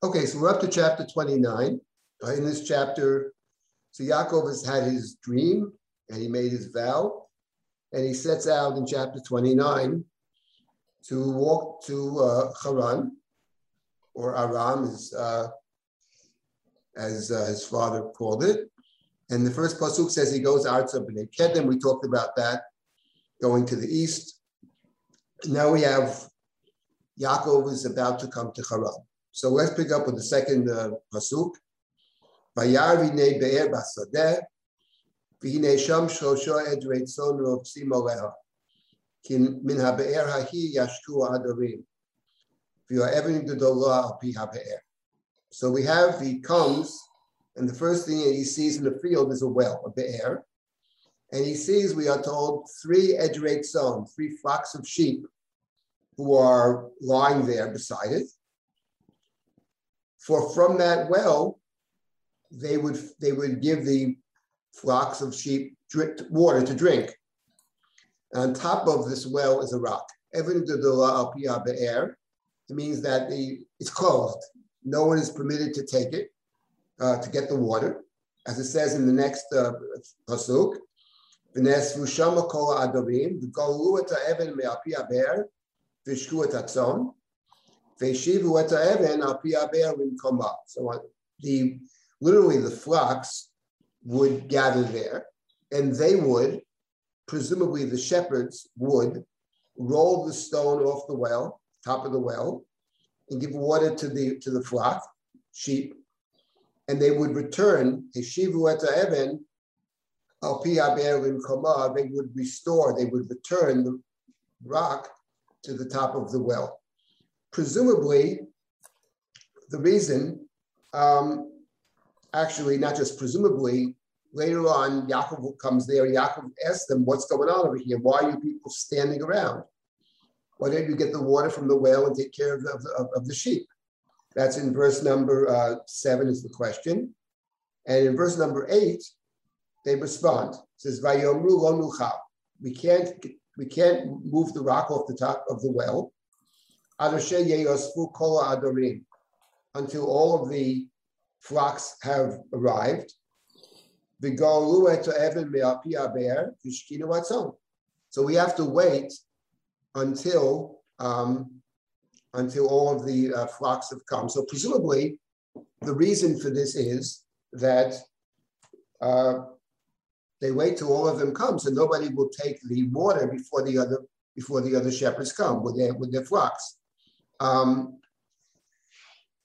Okay, so we're up to chapter 29. Uh, in this chapter, so Yaakov has had his dream and he made his vow, and he sets out in chapter 29 to walk to uh, Haran, or Aram, as, uh, as uh, his father called it. And the first pasuk says he goes out to Bnei Kedem. We talked about that, going to the east. Now we have Yaakov is about to come to Haran. So let's pick up with the second uh, pasuk. וירא הנה באר בשדה, והנה שם שלושה עדרי צאן רובצים עליה, כי מן הבאר ההיא ישקו העדרים, והאבן גדולה על פי הבאר. So we have, he comes, and the first thing he sees in the field is a well, a be'er. And he sees, we are told, three edrei tzon, three flocks of sheep who are lying there beside it. For from that well, they would they would give the flocks of sheep water to drink. On top of this well is a rock. It means that the, it's closed. No one is permitted to take it, uh, to get the water. As it says in the next uh, pasuk, the Veshivu et ha'even al So uh, the literally the flocks would gather there, and they would, presumably the shepherds would, roll the stone off the well, top of the well, and give water to the to the flock, sheep, and they would return Heshivu et ha'even al pi They would restore. They would return the rock to the top of the well. Presumably, the reason um, actually, not just presumably, later on, Yaakov comes there. Yaakov asks them, What's going on over here? Why are you people standing around? Why don't you get the water from the well and take care of the, of, of the sheep? That's in verse number uh, seven, is the question. And in verse number eight, they respond. It says, Vayomru lo We can't we can't move the rock off the top of the well. Until all of the flocks have arrived. So we have to wait until um, until all of the uh, flocks have come. So presumably, the reason for this is that uh, they wait till all of them come, so nobody will take the water before the other before the other shepherds come with their with their flocks. Um,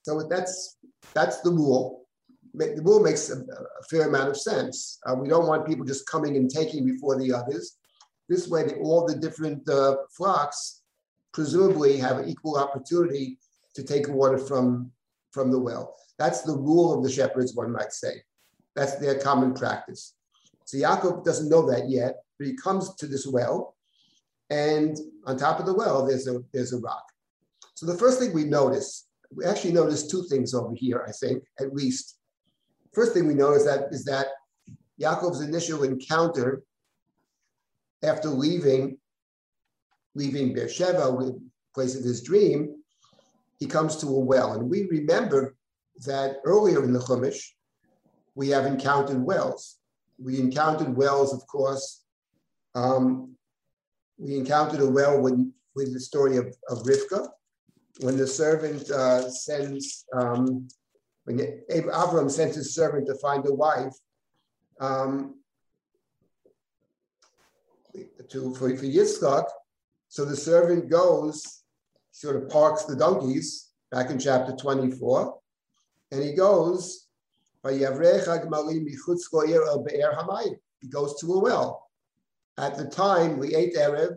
so that's that's the rule. The rule makes a, a fair amount of sense. Uh, we don't want people just coming and taking before the others. This way, all the different uh, flocks presumably have equal opportunity to take water from, from the well. That's the rule of the shepherds, one might say. That's their common practice. So Yaakov doesn't know that yet, but he comes to this well, and on top of the well, there's a, there's a rock. So the first thing we notice we actually notice two things over here, I think, at least. First thing we notice that is that Yaakov's initial encounter after leaving, leaving Beersheba, the place of his dream, he comes to a well. And we remember that earlier in the Chumash, we have encountered wells. We encountered wells, of course. Um, we encountered a well with, with the story of, of Rivka, when the servant uh, sends, um, when Avram sends his servant to find a wife, um, to, for, for Yitzchak, so the servant goes, sort of parks the donkeys, back in chapter 24, and he goes, he goes to a well. At the time, we ate Erev,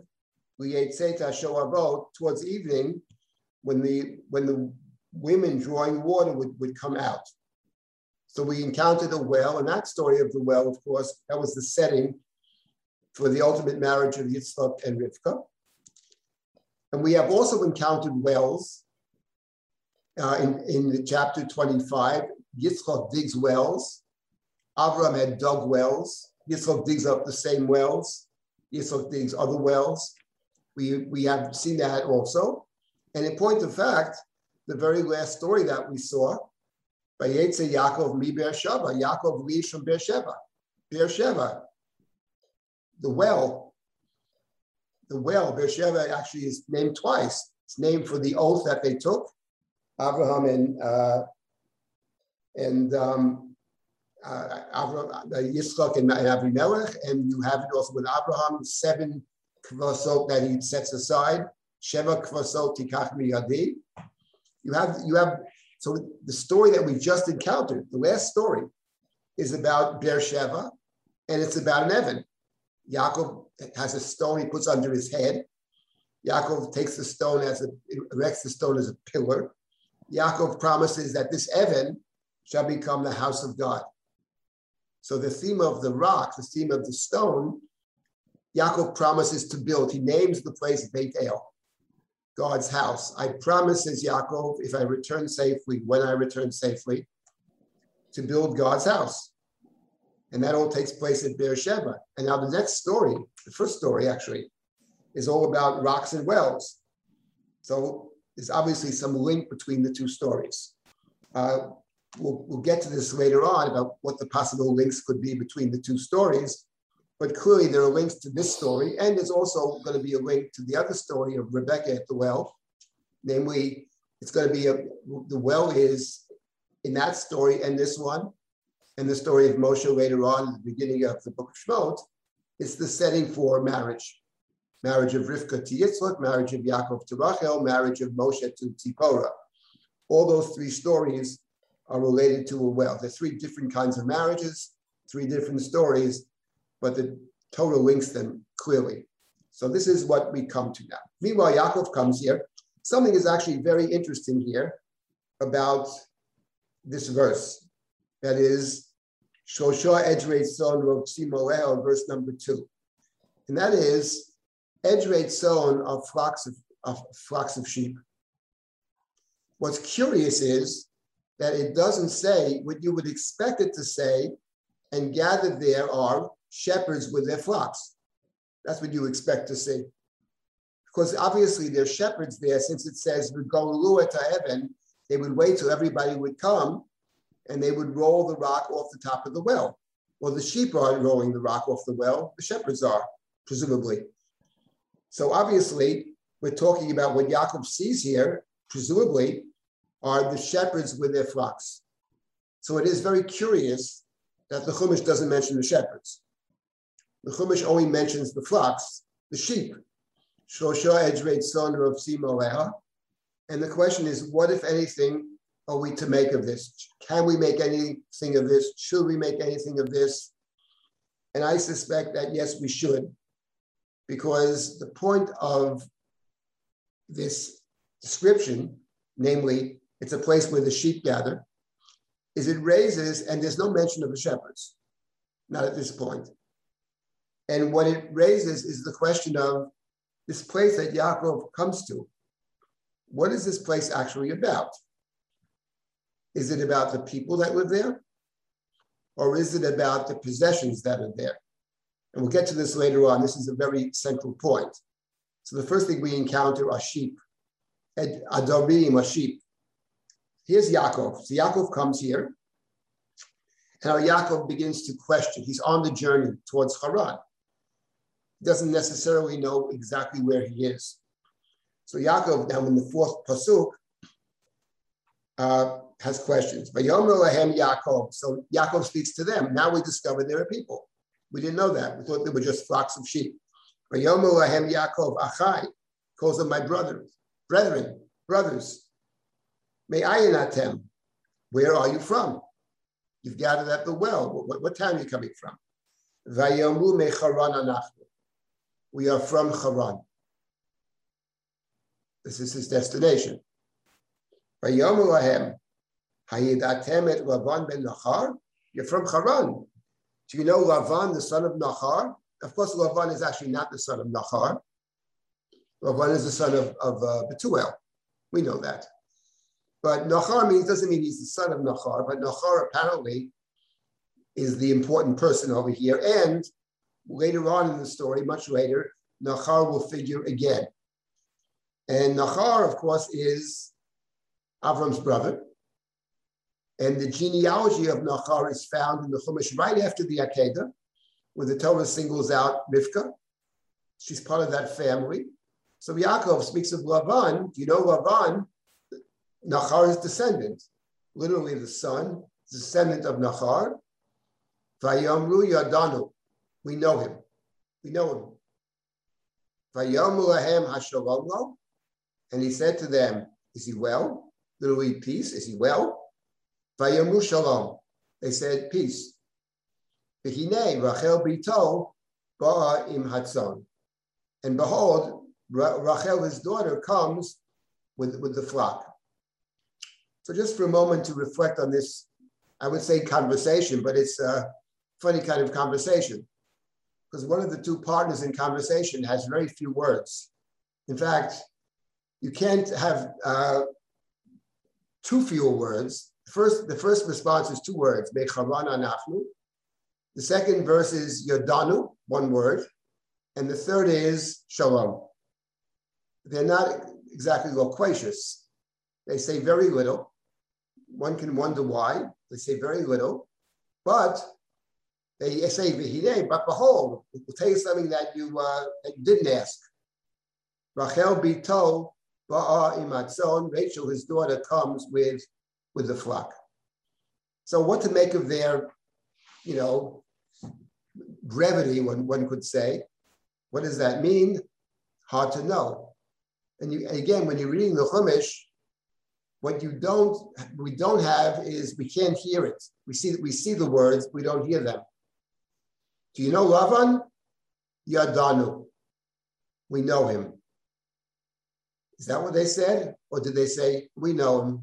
we ate Seta Shoavot, towards evening, when the when the women drawing water would, would come out. So we encountered a well, and that story of the well, of course, that was the setting for the ultimate marriage of Yitzchak and Rivka. And we have also encountered wells uh, in, in the chapter 25. Yitzchak digs wells. Avram had dug wells. Yitzchak digs up the same wells. Yitzchak digs other wells. We, we have seen that also. And in point of fact, the very last story that we saw. By Yetze Yaakov mi Beersheba. Yaakov leaves from Beersheba. Beersheba, the well. The well, Beersheba actually is named twice. It's named for the oath that they took, Abraham and uh, and um, uh, Abraham, uh, Yitzchak and, and Abimelech, and you have it also with Abraham, seven kvasot that he sets aside. Sheva kvasot tikach miyadi. You have you have so the story that we just encountered, the last story, is about Beersheba, and it's about an Evan. Yaakov has a stone he puts under his head. Yaakov takes the stone as a erects the stone as a pillar. Yaakov promises that this Evan shall become the house of God. So the theme of the rock, the theme of the stone, Yaakov promises to build. He names the place Beit El, God's house. I promise, says Yaakov, if I return safely, when I return safely, to build God's house. And that all takes place at Beersheba. And now the next story, the first story actually, is all about rocks and wells. So there's obviously some link between the two stories. Uh, we'll, we'll get to this later on about what the possible links could be between the two stories. But clearly there are links to this story, and there's also going to be a link to the other story of Rebecca at the well. Namely, it's going to be a, the well is in that story and this one, and the story of Moshe later on, the beginning of the book of Shemot, it's the setting for marriage. Marriage of Rivka to Yitzchak, marriage of Yaakov to Rachel, marriage of Moshe to Tzipora. All those three stories are related to a well. There are three different kinds of marriages, three different stories, but the Torah links them clearly. So this is what we come to now. Meanwhile, Yaakov comes here. Something is actually very interesting here about this verse. That is, Shosha Edrei Son Roksimoel, verse number two. And that is, Edrei Son are flocks of, of flocks of sheep. What's curious is that it doesn't say what you would expect it to say, and gathered there are shepherds with their flocks. That's what you expect to see. Because obviously there's shepherds there, since it says, would go to heaven, they would wait till everybody would come and they would roll the rock off the top of the well. Well, the sheep aren't rolling the rock off the well, the shepherds are, presumably. So obviously, we're talking about what Yaakov sees here, presumably, are the shepherds with their flocks. So it is very curious that the Chumash doesn't mention the shepherds. The Chumash only mentions the flocks, the sheep. Shosha Edreit son of Simoleha. And the question is, what, if anything, are we to make of this? Can we make anything of this? Should we make anything of this? And I suspect that yes, we should, because the point of this description, namely it's a place where the sheep gather, is it raises, and there's no mention of the shepherds, not at this point. And what it raises is the question of this place that Yaakov comes to. What is this place actually about? Is it about the people that live there? Or is it about the possessions that are there? And we'll get to this later on. This is a very central point. So the first thing we encounter are sheep. Adorim are sheep. Here's Yaakov. So Yaakov comes here, and now Yaakov begins to question. He's on the journey towards Haran. Doesn't necessarily know exactly where he is. So Yaakov, now in the fourth pasuk, uh, has questions. Yaakov. So Yaakov speaks to them. Now we discover there are people. We didn't know that. We thought they were just flocks of sheep. Yaakov Achai calls them my brothers, brethren, brothers. May I Ayanatem, where are you from? You've gathered at the well. What, what town are you coming from? Vayomu mecharan anachnu. We are from Haran. This is his destination. You're from Haran. Do you know Lavan, the son of Nachar? Of course, Lavan is actually not the son of Nachar. Lavan is the son of, of uh, Betuel. We know that. But Nachar means doesn't mean he's the son of Nachar, but Nachar apparently is the important person over here. And later on in the story, much later, Nachar will figure again. And Nachar, of course, is Avram's brother. And the genealogy of Nachar is found in the Chumash right after the Akedah, where the Torah singles out Rivka. She's part of that family. So Yaakov speaks of Lavan. Do you know Lavan? Nachar's descendant, literally the son, descendant of Nachar. Vayamru Yadanu. We know him. We know him. And he said to them, Is he well? Literally, peace. Is he well? They said, Peace. Rachel. And behold, Rachel, his daughter, comes with, with the flock. So just for a moment to reflect on this, I would say conversation, but it's a funny kind of conversation because one of the two partners in conversation has very few words. In fact, you can't have uh, too few words. First, the first response is two words. The second verse is yodanu, one word. And the third is shalom. They're not exactly loquacious. They say very little. One can wonder why. They say very little. But they say v'hinei, but behold, we'll tell you something that you uh, that you didn't ask. Rachel bito ba'a imatzon. Rachel, his daughter, comes with with the flock. So, what to make of their, you know, brevity? One one could say. What does that mean? Hard to know. And you again, when you're reading the Chumash, what you don't we don't have is we can't hear it. We see we see the words, we don't hear them. Do you know Lavan? Yadanu. We know him. Is that what they said? Or did they say, we know him?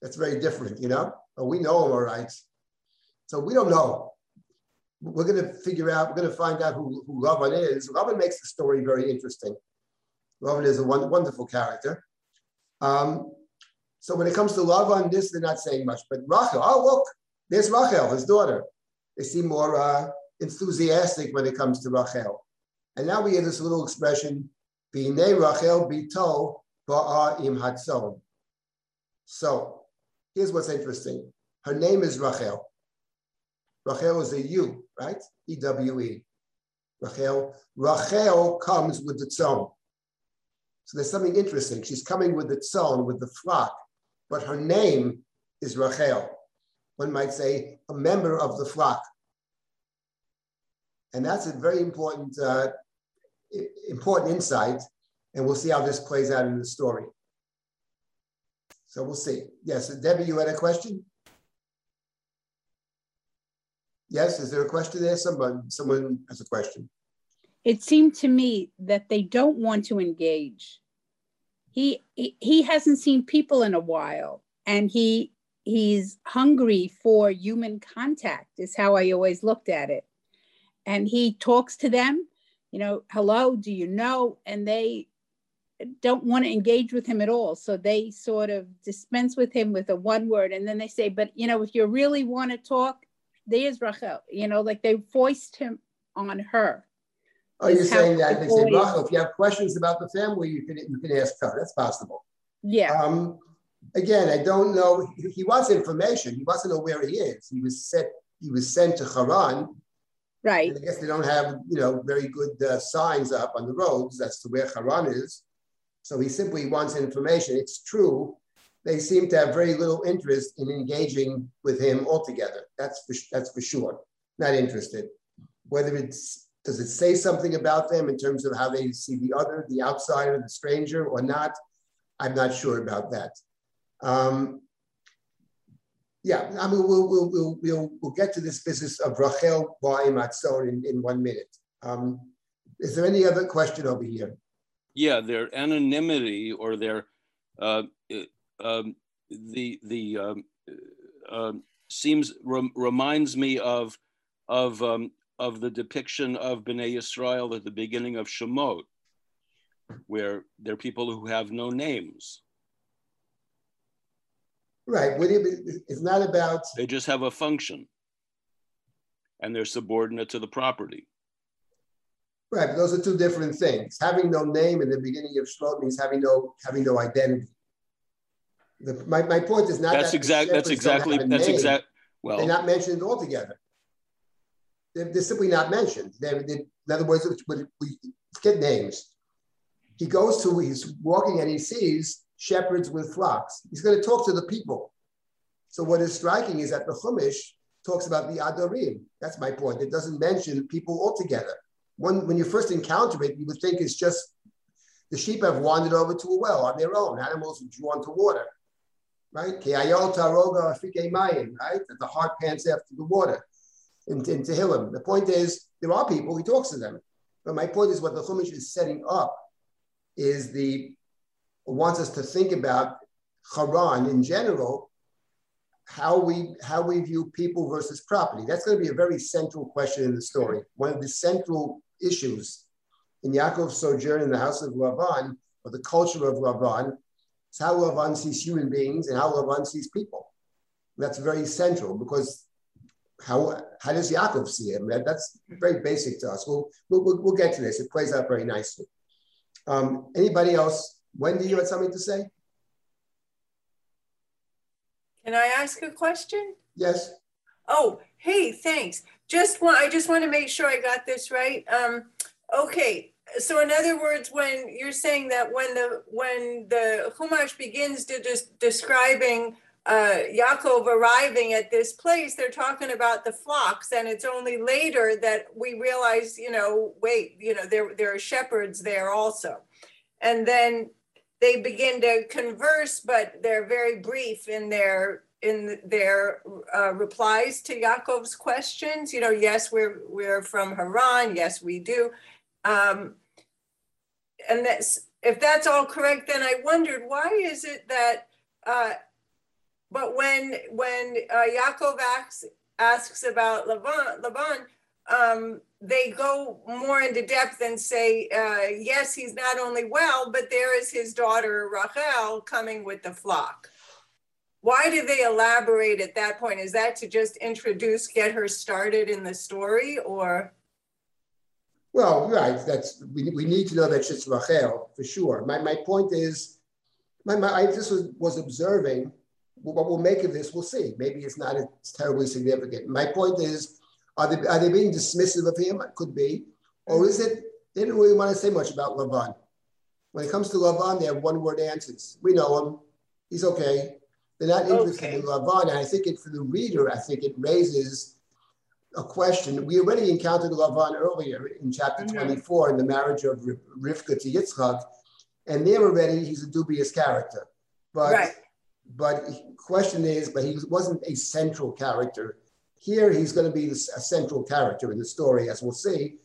That's very different, you know? Oh, we know him, all right. So we don't know. We're going to figure out, we're going to find out who, who Lavan is. Lavan makes the story very interesting. Lavan is a wonderful character. Um, so when it comes to Lavan, this they're not saying much. But Rachel, oh, look, there's Rachel, his daughter. They seem more uh, enthusiastic when it comes to Rachel. And now we hear this little expression, B'nei Rachel bito ba'a im hatzon. So here's what's interesting. Her name is Rachel. Rachel is a ewe, right? E-W-E. Rachel. Rachel comes with the tzon. So there's something interesting. She's coming with the tzon, with the flock, but her name is Rachel. One might say a member of the flock. And that's a very important, uh, important insight. And we'll see how this plays out in the story. So we'll see. Yes, Debbie, you had a question? Yes, is there a question there? Someone, someone has a question. It seemed to me that they don't want to engage. He, he hasn't seen people in a while, and he he's hungry for human contact. Is how I always looked at it and he talks to them, you know, hello, do you know? And they don't want to engage with him at all. So they sort of dispense with him with a one word. And then they say, but, you know, if you really want to talk, there's Rachel, you know, like they voiced him on her. Oh, you're saying that they say, Rachel, if you have questions about the family, you can you can ask her. That's possible. Yeah. Um, again, I don't know. He, he wants information. He wants to know where he is. He was sent. He was sent to Haran Right. And I guess they don't have, you know, very good uh, signs up on the roads as to where Haran is. So he simply wants information. It's true. They seem to have very little interest in engaging with him altogether. That's for, that's for sure. Not interested. Whether it's, does it say something about them in terms of how they see the other, the outsider, the stranger or not? I'm not sure about that. Um, yeah, I mean, we'll, we'll, we'll, we'll, we'll get to this business of Rachel Matzon in, in one minute. Um, is there any other question over here? Yeah, their anonymity or their, uh, um, the, the um, uh, seems, re reminds me of, of, um, of the depiction of Bnei Yisrael at the beginning of Shemot, where there are people who have no names. Right. what It's not about. They just have a function, and they're subordinate to the property. Right, but those are two different things. Having no name in the beginning of Shemot means having no having no identity. The, my, my point is not that's that exactly that's exactly that's exact. Well, they're not mentioned altogether. They're, they're simply not mentioned. They're, they're, in other words, we get names. He goes to, he's walking and he sees shepherds with flocks. He's going to talk to the people. So what is striking is that the Chumash talks about the Adorim. That's my point. It doesn't mention people altogether. When, when you first encounter it, you would think it's just the sheep have wandered over to a well on their own. Animals drawn to water, right? Right? That the heart pants after the water in, in Tehillim. The point is, there are people, he talks to them. But my point is what the Chumash is setting up is the, wants us to think about Haran in general, how we, how we view people versus property. That's going to be a very central question in the story. One of the central issues in Yaakov's sojourn in the house of Lavan, or the culture of Lavan, is how Lavan sees human beings and how Lavan sees people. That's very central because how, how does Yaakov see him? That, that's very basic to us. We'll, we'll, we'll get to this. It plays out very nicely. Um, anybody else? Wendy, you had something to say? Can I ask a question? Yes. Oh, hey, thanks. Just want I just want to make sure I got this right. Um, okay, so in other words, when you're saying that when the when the Chumash begins to just describing uh, Yaakov arriving at this place, they're talking about the flocks, and it's only later that we realize, you know, wait, you know, there there are shepherds there also, and then they begin to converse, but they're very brief in their in their uh, replies to Yaakov's questions. You know, yes, we're we're from Haran. Yes, we do. Um, and that's if that's all correct, then I wondered why is it that uh, but when when uh, Yaakov asks, asks about Laban, Laban um, they go more into depth and say, uh, yes, he's not only well, but there is his daughter Rachel coming with the flock. Why do they elaborate at that point? Is that to just introduce, get her started in the story, or? Well, right. That's we, we need to know that she's Rachel for sure. My, my point is, my, my I just was, was observing what we'll make of this, we'll see. Maybe it's not it's terribly significant. My point is, are they, are they being dismissive of him? It could be. Or is it, they didn't really want to say much about Lavan. When it comes to Lavan, they have one word answers. We know him. He's okay. They're not interested okay. in Lavan. And I think it, for the reader, I think it raises a question. We already encountered Lavan earlier in chapter mm-hmm. 24 in the marriage of Rivka to Yitzchak. And there already, he's a dubious character. But right but question is, but he wasn't a central character. Here, he's going to be a central character in the story, as we'll see.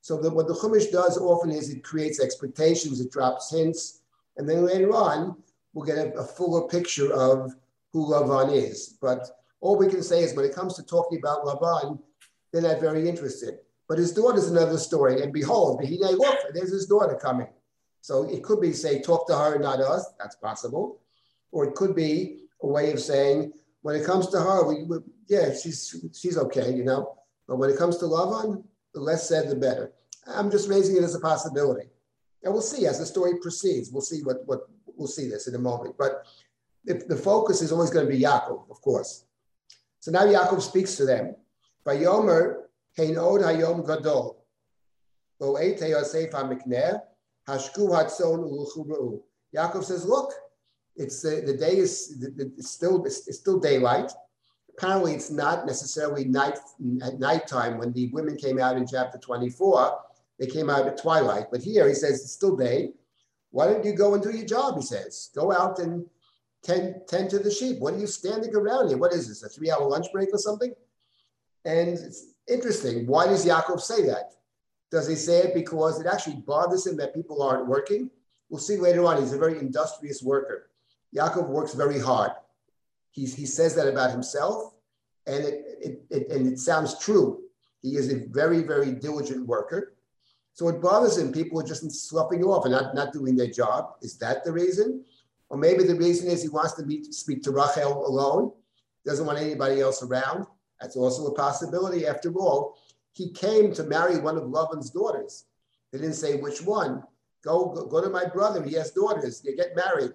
So the, what the Chumash does often is it creates expectations, it drops hints, and then later on, we'll get a, a fuller picture of who Lavan is. But all we can say is when it comes to talking about Lavan, they're not very interested. But his daughter's another story. And behold, look, there's his daughter coming. So it could be, say, talk to her, not us. That's possible. Or it could be a way of saying, when it comes to her, we, we yeah, she's she's okay, you know. But when it comes to Lavan, the less said, the better. I'm just raising it as a possibility. And we'll see as the story proceeds. We'll see what, what we'll see this in a moment. But if the focus is always going to be Yaakov, of course. So now Yaakov speaks to them. Yomer, Hein Od Hayom Gadol. Yaakov says, look, it's uh, the day is it's still it's still daylight. Apparently, it's not necessarily night at nighttime when the women came out in chapter 24. They came out at twilight, but here he says it's still day. Why don't you go and do your job? He says, go out and tend, tend to the sheep. What are you standing around here? What is this? A three-hour lunch break or something? And it's interesting. Why does Yaakov say that? Does he say it because it actually bothers him that people aren't working? We'll see later on. He's a very industrious worker. Yaakov works very hard. He, he says that about himself, and it, it, it, and it sounds true. He is a very, very diligent worker. So it bothers him. People are just sloughing off and not, not doing their job. Is that the reason? Or maybe the reason is he wants to meet, speak to Rachel alone, doesn't want anybody else around. That's also a possibility. After all, he came to marry one of Lavan's daughters. They didn't say which one. Go, go, go to my brother. He has daughters. You get married.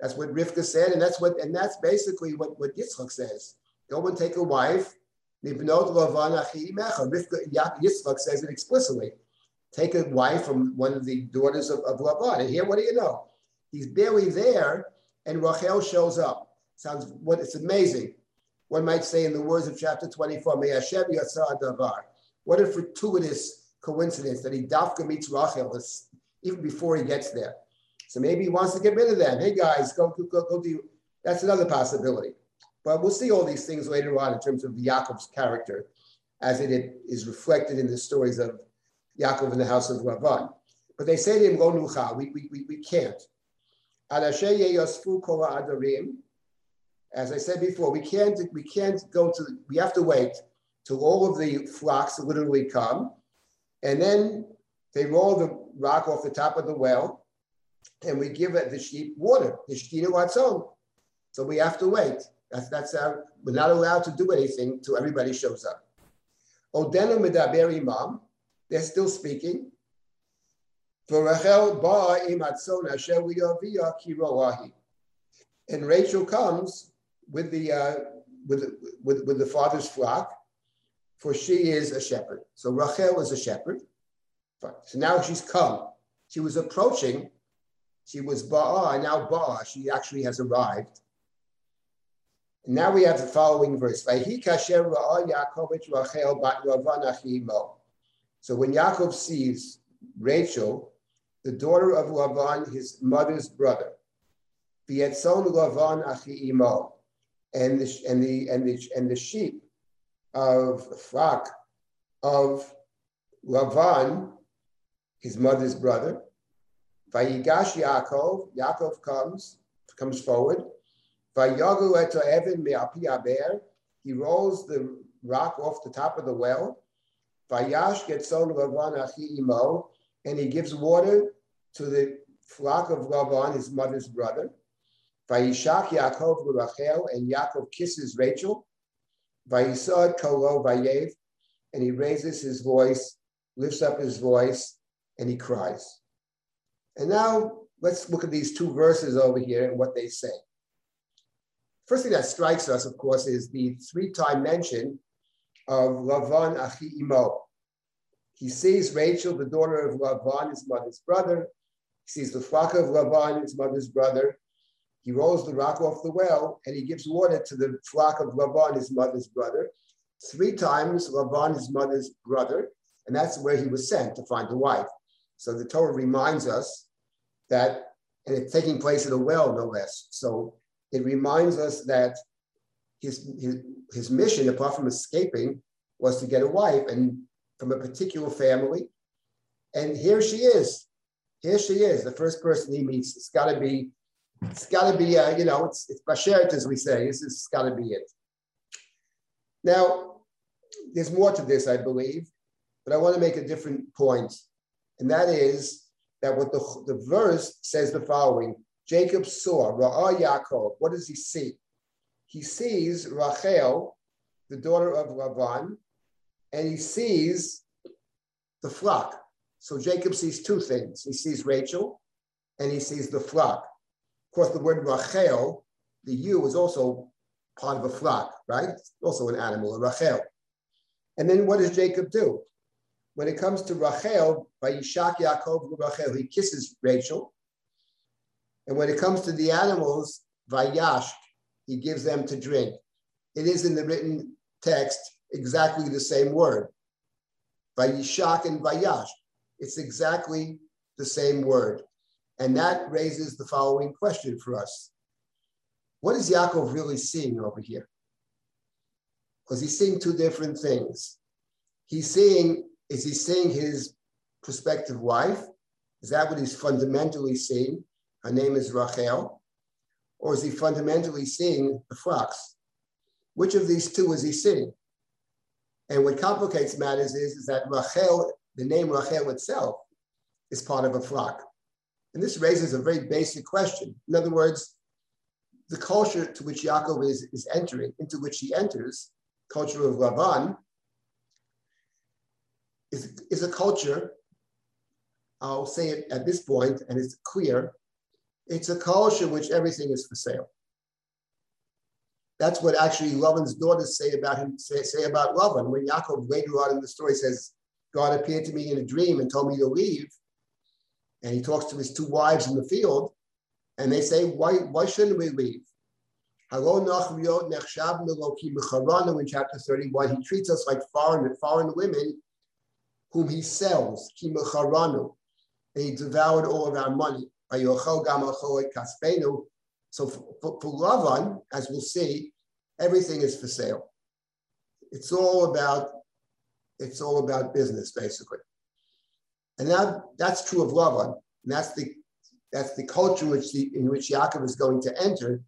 That's what Rivka said, and that's what and that's basically what, what Yitzchak says. Go and take a wife. Yitzchak says it explicitly. Take a wife from one of the daughters of, of Lavan. And here, what do you know? He's barely there, and Rachel shows up. Sounds what it's amazing. One might say in the words of chapter 24, May Hashem Davar. What a fortuitous coincidence that he dafka meets Rachel even before he gets there. So maybe he wants to get rid of them. Hey guys, go, go, go do. That's another possibility. But we'll see all these things later on in terms of Yaakov's character as it is reflected in the stories of Yaakov in the house of Lavan. But they say to him, Go nucha, we, we, we, we can't. As I said before, we can't, we can't go to, we have to wait till all of the flocks literally come. And then they roll the rock off the top of the well and we give the sheep water, the shtina watzon. So we have to wait. That's that's our, we're not allowed to do anything till everybody shows up. Odenu medaber imam, they're still speaking. And Rachel comes with the uh, with, with with the father's flock, for she is a shepherd. So Rachel is a shepherd. So now she's come. She was approaching she was Ba'a, and now Ba'a, she actually has arrived. And now we have the following verse. So when Yaakov sees Rachel, the daughter of Lavan, his mother's brother, and the, and the, and the, and the sheep of flock of Lavan, his mother's brother, Vayigash Yaakov, Yaakov comes, comes forward. Vayagu eto Evan me'api aber, he rolls the rock off the top of the well. Vayash getzon Lavan achi imo, and he gives water to the flock of Lavan, his mother's brother. Vayishak Yaakov Rachel, and Yaakov kisses Rachel. Vayisad kolo vayev, and he raises his voice, lifts up his voice, and he cries. And now let's look at these two verses over here and what they say. First thing that strikes us, of course, is the three-time mention of Lavan Achi Imo. He sees Rachel, the daughter of Lavan, his mother's brother. He sees the flock of Lavan, his mother's brother. He rolls the rock off the well and he gives water to the flock of Lavan, his mother's brother. Three times Lavan, his mother's brother, and that's where he was sent to find a wife. So the Torah reminds us that, and it's taking place at a well, no less. So it reminds us that his, his, his mission, apart from escaping, was to get a wife and from a particular family. And here she is. Here she is, the first person he meets. It's got to be, it's got to be, uh, you know, it's it's bashert as we say. This has got to be it. Now, there's more to this, I believe, but I want to make a different point, and that is that what the, the verse says the following Jacob saw, Ra'ah Yaakov. What does he see? He sees Rachel, the daughter of Lavan, and he sees the flock. So Jacob sees two things. He sees Rachel and he sees the flock. Of course, the word Rachel, the ewe, is also part of a flock, right? It's also an animal, a Rachel. And then what does Jacob do? When it comes to Rachel, by Yishak Yaakov Rachel, he kisses Rachel. And when it comes to the animals, Vayash, he gives them to drink. It is in the written text exactly the same word. Vayishak and Vayash. It's exactly the same word. And that raises the following question for us. What is Yaakov really seeing over here? Because he's seeing two different things. He's seeing is he seeing his prospective wife? Is that what he's fundamentally seeing? Her name is Rachel. Or is he fundamentally seeing the flocks? Which of these two is he seeing? And what complicates matters is, is that Rachel, the name Rachel itself, is part of a flock. And this raises a very basic question. In other words, the culture to which Yaakov is, is entering, into which he enters, culture of Lavan, is, is a culture, I'll say it at this point, and it's clear, It's a culture in which everything is for sale. That's what actually Lavan's daughters say about him, say, say about Lavan. When Yaakov later on in the story says, God appeared to me in a dream and told me to leave, and he talks to his two wives in the field, and they say, why, why shouldn't we leave? In chapter 31, he treats us like foreign, foreign women whom he sells, and he devoured all of our money. So for, for, for Lavan, as we'll see, everything is for sale. It's all about it's all about business, basically. And now that's true of Lavan. And that's the that's the culture which the, in which Yaakov is going to enter.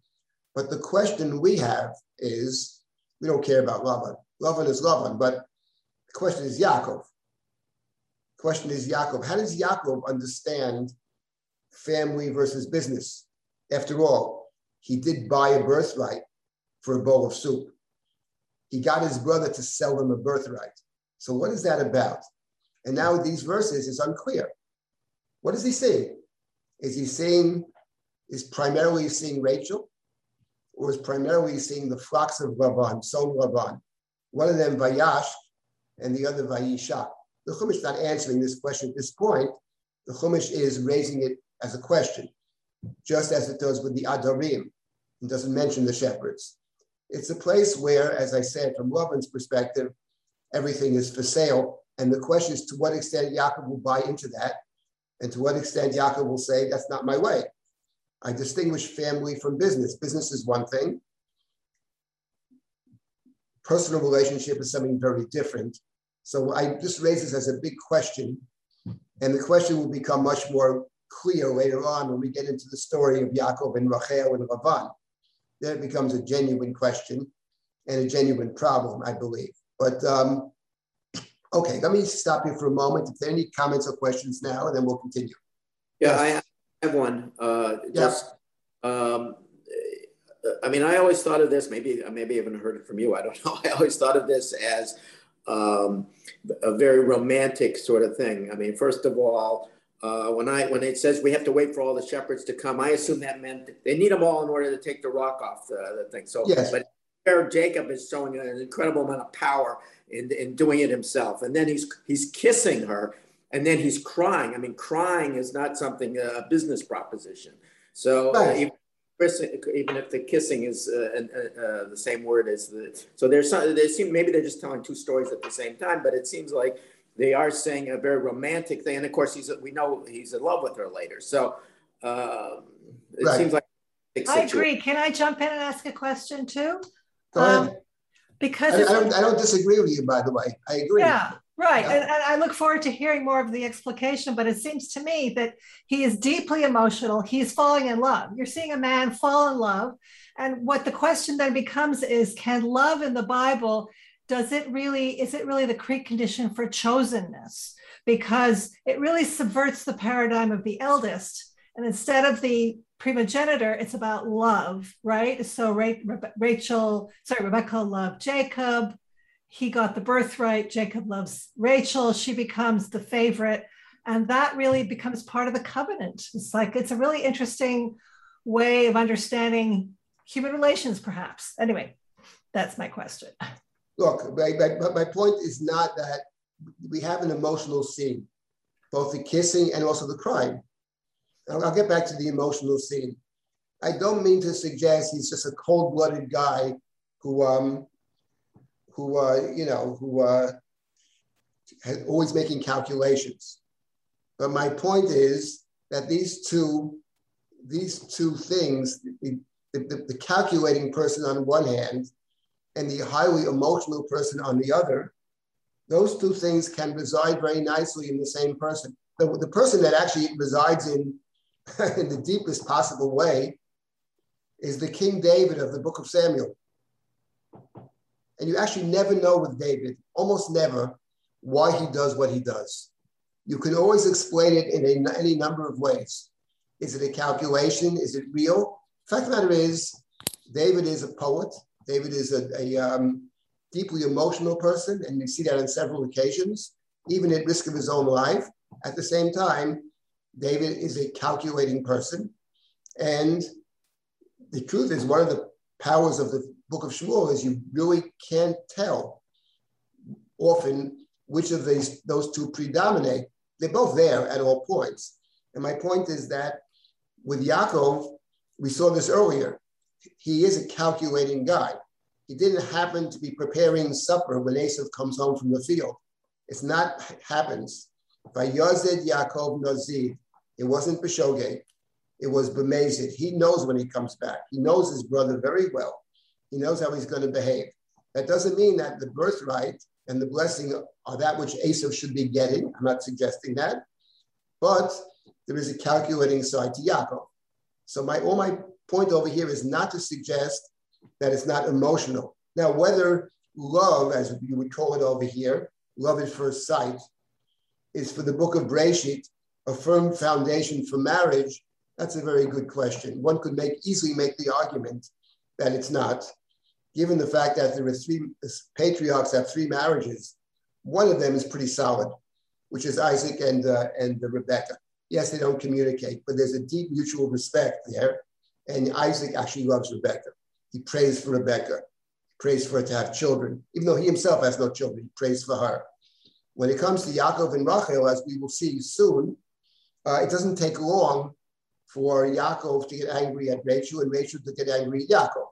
But the question we have is, we don't care about Lavan. Lavan is Lavan, but the question is Yaakov. Question is Yaakov. How does Yaakov understand family versus business? After all, he did buy a birthright for a bowl of soup. He got his brother to sell him a birthright. So what is that about? And now these verses is unclear. What is he saying? Is he saying, is primarily seeing Rachel? Or is primarily seeing the flocks of Lavan, son Lavan? One of them Vayash and the other Vayisha. The Chumash is not answering this question at this point. The Chumash is raising it as a question just as it does with the Adarim. It doesn't mention the shepherds. It's a place where, as I said, from Lavan's perspective, everything is for sale. And the question is to what extent Yaakov will buy into that, and to what extent Yaakov will say, that's not my way. I distinguish family from business. Business is one thing. Personal relationship is something very different. So I just raise this as a big question. And the question will become much more clear later on when we get into the story of Yaakov and Rachel and Lavan. Then it becomes a genuine question and a genuine problem, I believe. But um, okay, let me stop you for a moment. If there are any comments or questions now, and then we'll continue. Yeah, yes. I have one. Uh, just, um, I mean, I always thought of this. Maybe, maybe I haven't heard it from you. I don't know. I always thought of this as um, a very romantic sort of thing. I mean, first of all, uh, when I when it says we have to wait for all the shepherds to come, I assume that meant they need them all in order to take the rock off the, the thing. So, yes. but there Jacob is showing an incredible amount of power in, in doing it himself, and then he's he's kissing her, and then he's crying. I mean, crying is not something uh, a business proposition. So uh, right. even, even if the kissing is uh, uh, the same word as the so there's some, they seem maybe they're just telling two stories at the same time, but it seems like they are saying a very romantic thing. And of course, he's we know he's in love with her later. So uh, it right. seems like I agree. Can I jump in and ask a question too? Go ahead. Um, because I, I, don't, I don't disagree with you, by the way. I agree. Yeah, right. Yeah. And, and I look forward to hearing more of the explication. But it seems to me that he is deeply emotional. He's falling in love. You're seeing a man fall in love. And what the question then becomes is can love in the Bible does it really is it really the precondition for chosenness because it really subverts the paradigm of the eldest and instead of the primogenitor it's about love right so rachel sorry rebecca loved jacob he got the birthright. Jacob loves rachel. She becomes the favorite. And that really becomes part of the covenant. It's like it's a really interesting way of understanding human relations perhaps. Anyway that's my question. Look, my, my, my point is not that we have an emotional scene, both the kissing and also the crying. I'll, I'll get back to the emotional scene. I don't mean to suggest he's just a cold-blooded guy who, um, who uh, you know, who uh, always making calculations. But my point is that these two, these two things, the, the, the calculating person on one hand and the highly emotional person on the other, those two things can reside very nicely in the same person. The, the person that actually resides in, in the deepest possible way is the King David of the book of Samuel. And you actually never know with David, almost never, why he does what he does. You can always explain it in a, any number of ways. Is it a calculation? Is it real? The fact of the matter is, David is a poet. David is a, a um, deeply emotional person, and you see that on several occasions, even at risk of his own life. At the same time, David is a calculating person, And the truth is, one of the powers of the book of Shmuel is you really can't tell often which of these those two predominate. They're both there at all points. And my point is that with Yaakov, we saw this earlier. He is a calculating guy. He didn't happen to be preparing supper when Esav comes home from the field. It's not happens. Vayazid Yaakov Nazid. It wasn't B'shogeg. It was B'mezid. He knows when he comes back. He knows his brother very well. He knows how he's going to behave. That doesn't mean that the birthright and the blessing are that which Esav should be getting. I'm not suggesting that. But there is a calculating side to Yaakov. So my all my point over here is not to suggest that it's not emotional. Now, whether love, as you would call it over here, love at first sight, is for the book of Breshit a firm foundation for marriage, that's a very good question. One could make easily make the argument that it's not, given the fact that there are three patriarchs have three marriages. One of them is pretty solid, which is Isaac and uh, and Rebecca. Yes, they don't communicate, but there's a deep mutual respect there. And Isaac actually loves Rebecca. He prays for Rebecca, he prays for her to have children, even though he himself has no children. He prays for her. When it comes to Yaakov and Rachel, as we will see soon, uh, it doesn't take long for Yaakov to get angry at Rachel and Rachel to get angry at Yaakov.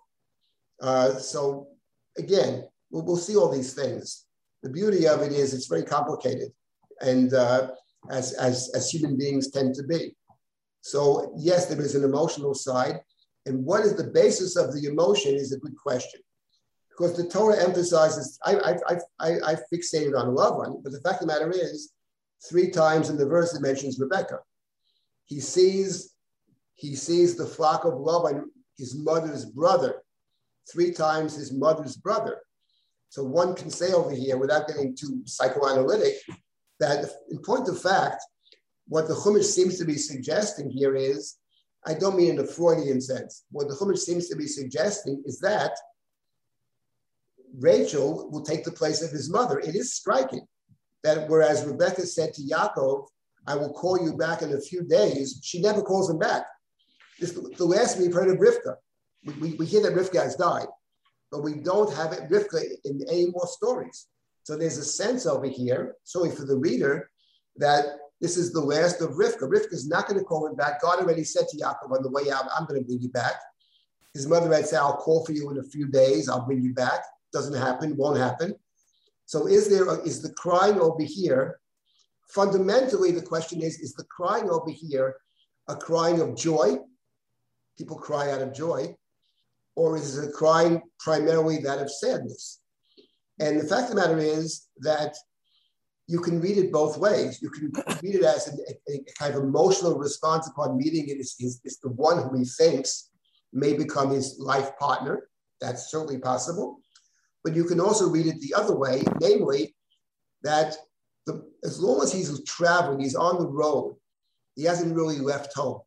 Uh, so again, we'll, we'll, see all these things. The beauty of it is it's very complicated, and uh, as, as, as human beings tend to be. So yes, there is an emotional side, and what is the basis of the emotion is a good question. Because the Torah emphasizes, I, I, I, I I fixated on love one, but the fact of the matter is, three times in the verse it mentions Rebecca. He sees, he sees the flock of Lavan his mother's brother, three times his mother's brother. So one can say over here, without getting too psychoanalytic, that in point of fact, what the Chumash seems to be suggesting here is I don't mean in a Freudian sense. What the Chumash seems to be suggesting is that Rachel will take the place of his mother. It is striking that whereas Rebecca said to Yaakov, I will call you back in a few days, she never calls him back. This, the last we've heard of Rivka. We, we, hear that Rivka has died, but we don't have it, Rivka in any more stories. So there's a sense over here, sorry for the reader, that this is the last of Rivka. Rivka is not going to call him back. God already said to Yaakov on the way out, I'm going to bring you back. His mother had said, I'll call for you in a few days. I'll bring you back. Doesn't happen, won't happen. So is there, a, is the crying over here, fundamentally the question is, is the crying over here a crying of joy? People cry out of joy. Or is the crying primarily that of sadness? And the fact of the matter is that you can read it both ways. You can read it as a, a, kind of emotional response upon meeting it is the one who he thinks may become his life partner. That's certainly possible. But you can also read it the other way, namely that the, as long as he's traveling, he's on the road, he hasn't really left home.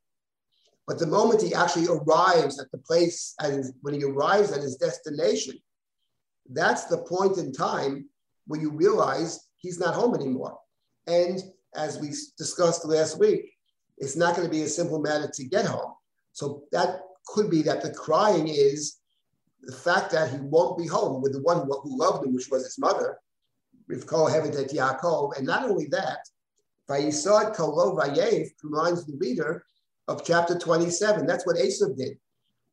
But the moment he actually arrives at the place, and when he arrives at his destination, that's the point in time where you realize he's not home anymore. And as we discussed last week, it's not going to be a simple matter to get home. So that could be that the crying is the fact that he won't be home with the one who loved him, which was his mother, Rivko Hevedet Yaakov. And not only that, Vayisad Kolo Vayev reminds the reader of chapter 27. That's what Esav did.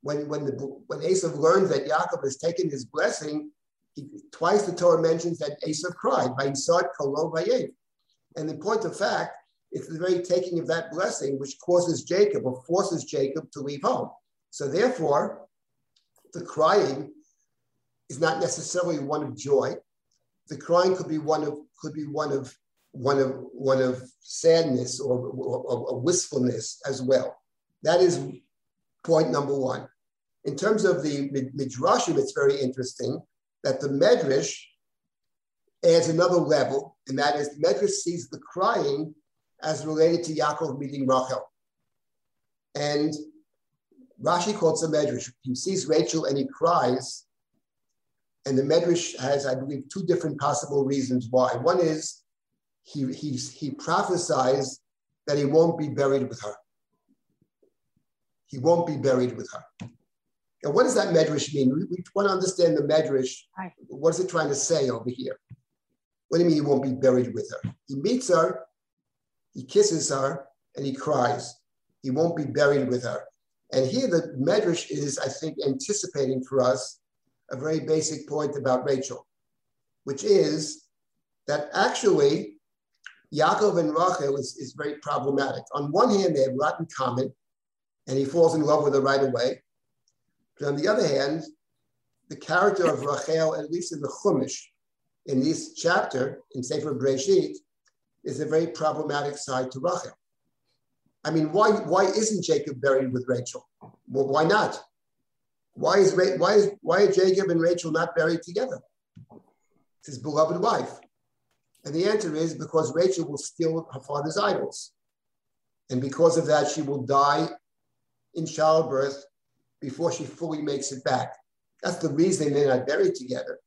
When, when, the, when Esav learned that Yaakov has taken his blessing, he, twice the Torah mentions that Esav cried. And in point of fact, it's the very taking of that blessing which causes Jacob or forces Jacob to leave home. So therefore, the crying is not necessarily one of joy. The crying could be one of could be one of one of one of sadness or, or, or wistfulness as well. That is point number one. In terms of the midrashim, it's very interesting that the medrash adds another level, and that is the medrash sees the crying as related to Yaakov meeting Rachel. And Rashi quotes a medrash. He sees Rachel and he cries. And the medrash has, I believe, two different possible reasons why. One is he, he, he prophesies that he won't be buried with her. he won't be buried with her. And what does that medrash mean? We, we want to understand the medrash. What is it trying to say over here? What do you mean he won't be buried with her? He meets her, he kisses her, and he cries. He won't be buried with her. And here the medrash is, I think, anticipating for us a very basic point about Rachel, which is that actually Yaakov and Rachel is, is very problematic. On one hand, they have a lot in common, and he falls in love with her right away. But on the other hand, the character of Rachel, at least in the Chumash, in this chapter in Sefer Breshit, is a very problematic side to Rachel. I mean, why, why isn't Jacob buried with Rachel? Well, why not? Why is, why, is, why are Jacob and Rachel not buried together? It's his beloved wife. And the answer is because Rachel will steal her father's idols. And because of that, she will die in childbirth before she fully makes it back. That's the reason they're not buried together.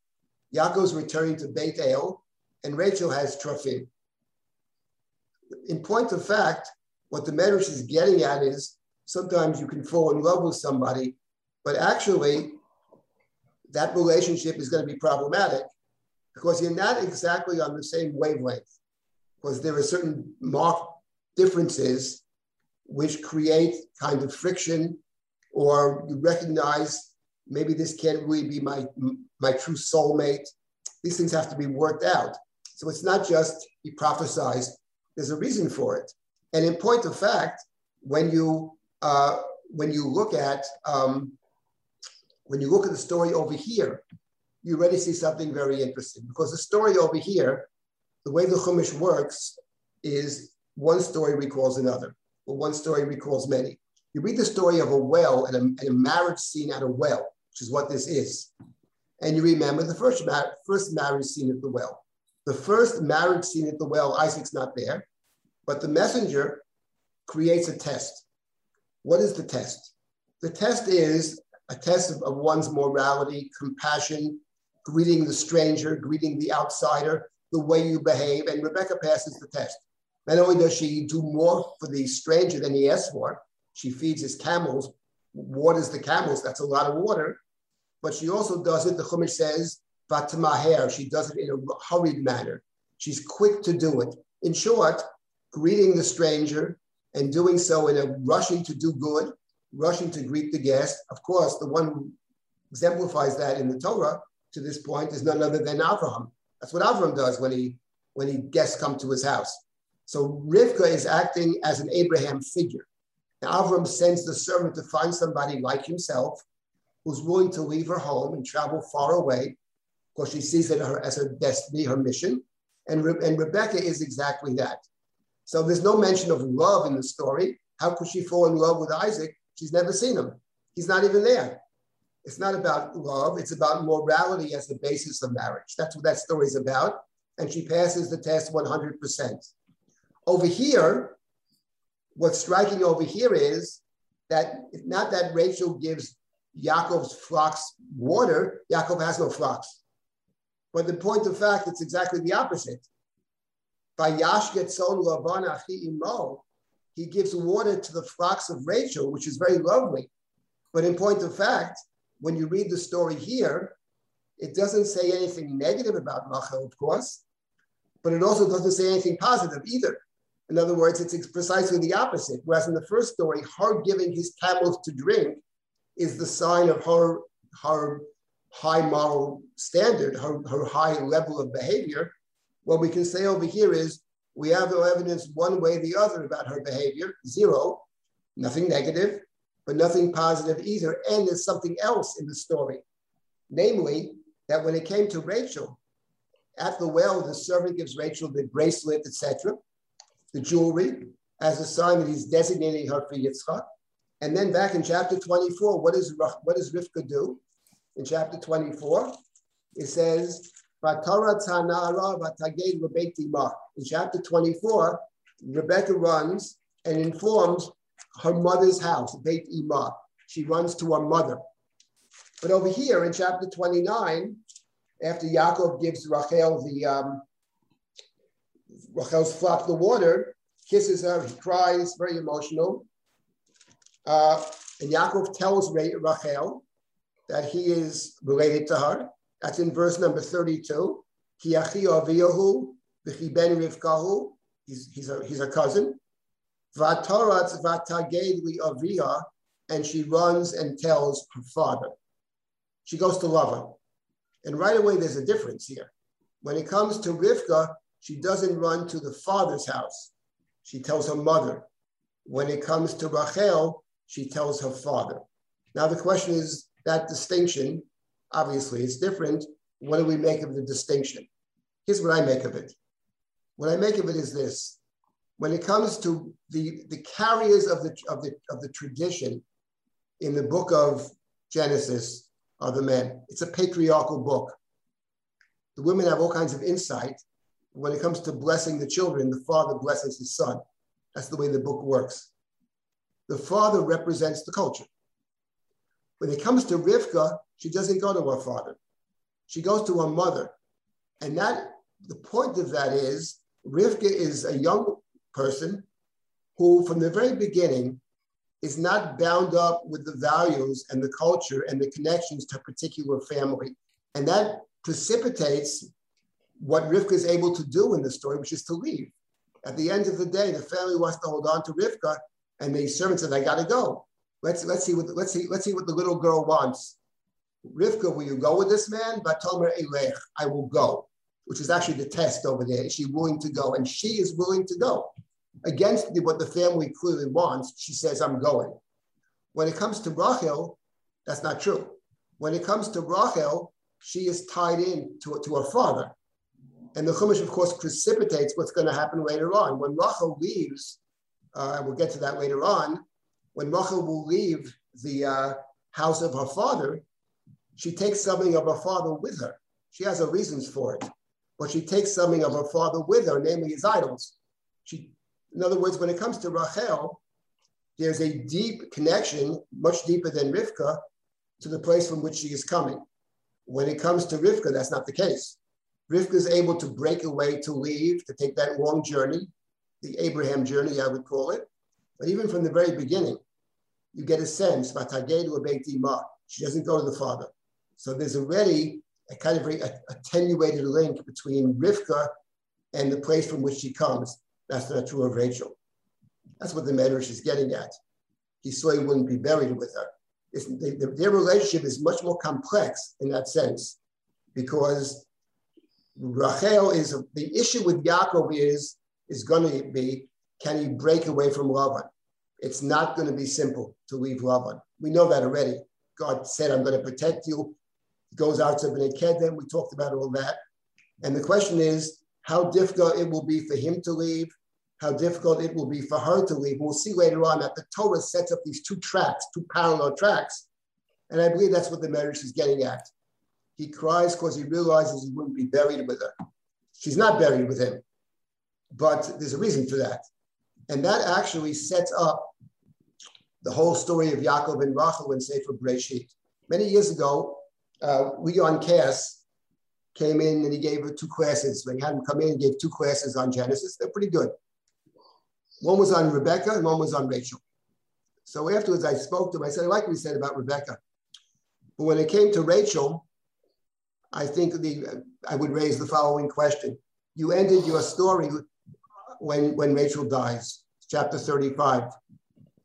Yaakov's returning to Beit El, and Rachel has Trophim. In point of fact, what the Medrash is getting at is sometimes you can fall in love with somebody, but actually that relationship is going to be problematic because you're not exactly on the same wavelength, because there are certain marked differences which create kind of friction, or you recognize maybe this can't really be my, my true soulmate. These things have to be worked out. So it's not just he prophesied, there's a reason for it. And in point of fact, when you uh, when you look at um, when you look at the story over here, you already see something very interesting because the story over here, the way the Chumash works is one story recalls another, or one story recalls many. You read the story of a well and a, and a marriage scene at a well, which is what this is, and you remember the first, mar- first marriage scene at the well. The first marriage scene at the well, Isaac's not there. But the messenger creates a test. What is the test? The test is a test of, of one's morality, compassion, greeting the stranger, greeting the outsider, the way you behave. And Rebecca passes the test. Not only does she do more for the stranger than he asked for, she feeds his camels, waters the camels, that's a lot of water. But she also does it, the Chumash says, Vatmaher, she does it in a hurried manner. She's quick to do it. In short, greeting the stranger and doing so in a rushing to do good, rushing to greet the guest. Of course, the one who exemplifies that in the Torah to this point is none other than Avraham. That's what Avraham does when he when he guests come to his house. So Rivka is acting as an Abraham figure. Now Avram sends the servant to find somebody like himself who's willing to leave her home and travel far away because she sees it as her destiny, her mission. And, Re- and Rebecca is exactly that. So there's no mention of love in the story. How could she fall in love with Isaac? She's never seen him. He's not even there. It's not about love, it's about morality as the basis of marriage. That's what that story is about. And she passes the test 100%. Over here, what's striking over here is that not that Rachel gives Yaakov's flocks water, Yaakov has no flocks. But the point of fact, it's exactly the opposite. By He gives water to the flocks of Rachel, which is very lovely. But in point of fact, when you read the story here, it doesn't say anything negative about Rachel, of course, but it also doesn't say anything positive either. In other words, it's precisely the opposite. Whereas in the first story, her giving his camels to drink is the sign of her, her high moral standard, her, her high level of behavior. What we can say over here is we have no evidence one way or the other about her behavior, zero, nothing negative, but nothing positive either. And there's something else in the story, namely that when it came to Rachel, at the well, the servant gives Rachel the bracelet, etc., the jewelry, as a sign that he's designating her for Yitzchak. And then back in chapter 24, what, is, what does Rivka do? In chapter 24, it says, in chapter 24, Rebecca runs and informs her mother's house, Beit Imah. She runs to her mother. But over here in chapter 29, after Yaakov gives Rachel the um, Rachel's flock the water, kisses her, he cries, very emotional. Uh, And Yaakov tells Rachel that he is related to her. That's in verse number 32. Ki achi aviyahu v'chi ben rivkahu. He's, he's, a, he's a cousin. V'ataratz v'taged li aviyah. And she runs and tells her father. She goes to Lavan. And right away, there's a difference here. When it comes to Rivka, she doesn't run to the father's house. She tells her mother. When it comes to Rachel, she tells her father. Now, the question is that distinction, obviously, is different. What do we make of the distinction? Here's what I make of it. What I make of it is this. When it comes to the, the carriers of the, of, the, of the tradition in the book of Genesis are the men. It's a patriarchal book. The women have all kinds of insight. When it comes to blessing the children, the father blesses his son. That's the way the book works. The father represents the culture. When it comes to Rivka, she doesn't go to her father. She goes to her mother. And that the point of that is Rivka is a young person who, from the very beginning, is not bound up with the values and the culture and the connections to a particular family. And that precipitates what Rivka is able to do in the story, which is to leave. At the end of the day, the family wants to hold on to Rivka, and the servant says, I gotta go. Let's let's see what let's see let's see what the little girl wants. Rivka, will you go with this man? Batomer Elech, I will go, which is actually the test over there. Is she willing to go? And she is willing to go. Against what the family clearly wants, she says, I'm going. When it comes to Rachel, that's not true. When it comes to Rachel, she is tied in to, to her father. And the Chumash, of course, precipitates what's going to happen later on. When Rachel leaves, uh, we'll get to that later on, when Rachel will leave the uh, house of her father, she takes something of her father with her. She has her reasons for it, but she takes something of her father with her, namely his idols. She, in other words, when it comes to Rachel, there's a deep connection, much deeper than Rivka, to the place from which she is coming. When it comes to Rivka, that's not the case. Rivka is able to break away, to leave, to take that long journey, the Abraham journey, I would call it. But even from the very beginning, you get a sense, she doesn't go to the father. So there's already a kind of very attenuated link between Rivka and the place from which she comes. That's not true of Rachel. That's what the Medrash is getting at. He saw he wouldn't be buried with her. Their relationship is much more complex in that sense because Rachel is the issue with Yaakov is is going to be can he break away from Lavan? It's not going to be simple to leave Lavan. We know that already. God said, I'm going to protect you. Goes out to Bnei Kedem. We talked about all that. And the question is how difficult it will be for him to leave, how difficult it will be for her to leave. We'll see later on that the Torah sets up these two tracks, two parallel tracks. And I believe that's what the Medrash is getting at. He cries because he realizes he wouldn't be buried with her. She's not buried with him, but there's a reason for that. And that actually sets up the whole story of Yaakov and Rachel in Sefer Breshit. Many years ago, uh, Leon Kass came in and he gave her two classes. When he had him come in, he gave two classes on Genesis. They're pretty good. One was on Rebecca and one was on Rachel. So afterwards, I spoke to him. I said, I like what he said about Rebecca. But when it came to Rachel, I think the I would raise the following question. You ended your story when, when Rachel dies, chapter 35.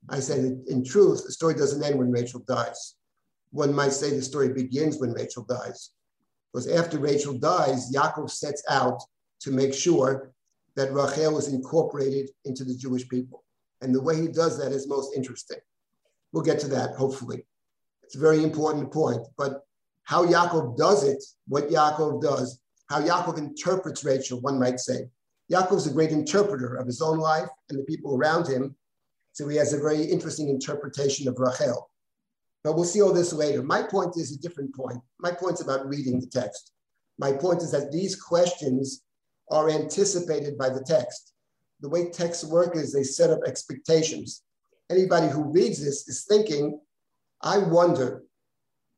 I said, in truth, the story doesn't end when Rachel dies. One might say the story begins when Rachel dies. Because after Rachel dies, Yaakov sets out to make sure that Rachel is incorporated into the Jewish people. And the way he does that is most interesting. We'll get to that, hopefully. It's a very important point. But how Yaakov does it, what Yaakov does, how Yaakov interprets Rachel, one might say. Yaakov is a great interpreter of his own life and the people around him. So he has a very interesting interpretation of Rachel. But we'll see all this later. My point is a different point. My point is about reading the text. My point is that these questions are anticipated by the text. The way texts work is they set up expectations. Anybody who reads this is thinking, I wonder,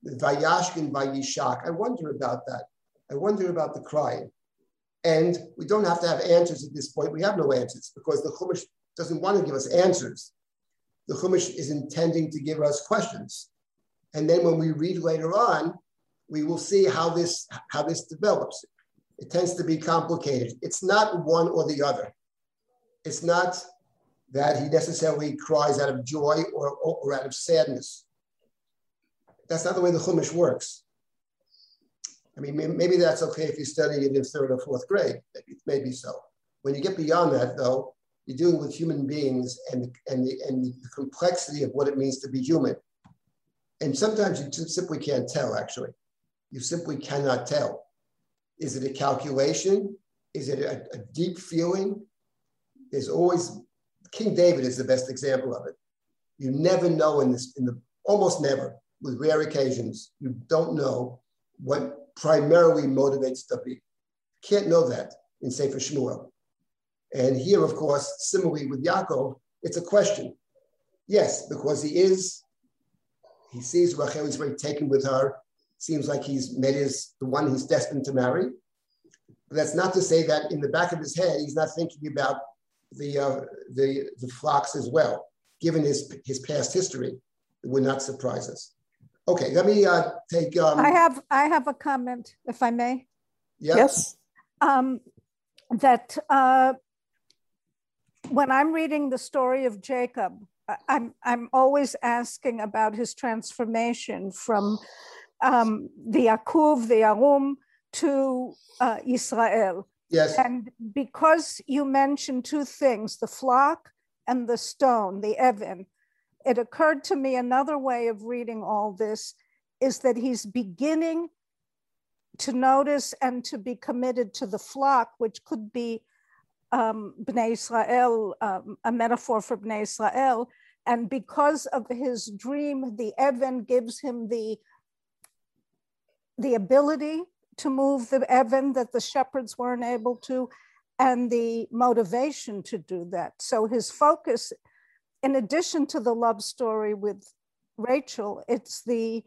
Vayashkin Vayishak, I wonder about that. I wonder about the crying. And we don't have to have answers at this point. We have no answers because the Chumash doesn't want to give us answers. the Chumash is intending to give us questions. And then when we read later on, we will see how this, how this develops. It tends to be complicated. It's not one or the other. It's not that he necessarily cries out of joy or, or out of sadness. That's not the way the Chumash works. I mean, maybe that's okay if you study it in third or fourth grade. Maybe, maybe so. When you get beyond that, though, you're dealing with human beings and, and, the, and the complexity of what it means to be human. And sometimes you simply can't tell, actually. You simply cannot tell. Is it a calculation? Is it a, a deep feeling? There's always, King David is the best example of it. You never know in this, in the almost never, with rare occasions, you don't know what primarily motivates David. Can't know that in Sefer Shmuel. And here, of course, similarly with Yaakov, it's a question. Yes, because he is, he sees Rachel, he's very taken with her. Seems like he's met his, the one he's destined to marry. But that's not to say that in the back of his head, he's not thinking about the, uh, the, the flocks as well. Given his, his past history, it would not surprise us. Okay, let me uh, take. Um, I have I have a comment, if I may. Yeah. Yes. Um, that uh, when I'm reading the story of Jacob, I'm I'm always asking about his transformation from um, the Akuv, the Arum, to uh, Israel. Yes. And because you mentioned two things, the flock and the stone, the Evan, it occurred to me another way of reading all this is that he's beginning to notice and to be committed to the flock, which could be um, Bnei Israel, um, a metaphor for Bnei Israel. And because of his dream, the Evan gives him the, the ability to move the Evan that the shepherds weren't able to, and the motivation to do that. So his focus in addition to the love story with Rachel, it's the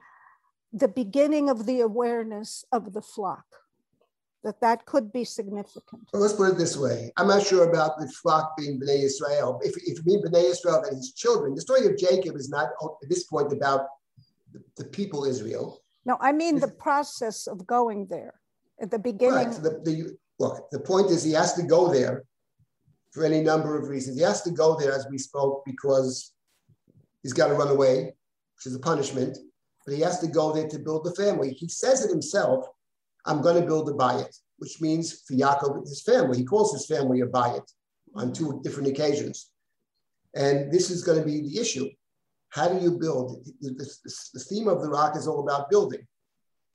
the beginning of the awareness of the flock that that could be significant. Well, let's put it this way. I'm not sure about the flock being Bnei Israel. If, if you mean Bnei Israel and his children, the story of Jacob is not at this point about the, the people Israel. No, I mean the process of going there at the beginning. Right. The, the, look, the point is he has to go there for any number of reasons. He has to go there, as we spoke, because he's got to run away, which is a punishment, but he has to go there to build the family. He says it himself, I'm going to build a bayit, which means for Yaakov, his family. He calls his family a bayit on two different occasions. And this is going to be the issue. How do you build? The, the, the theme of the rock is all about building.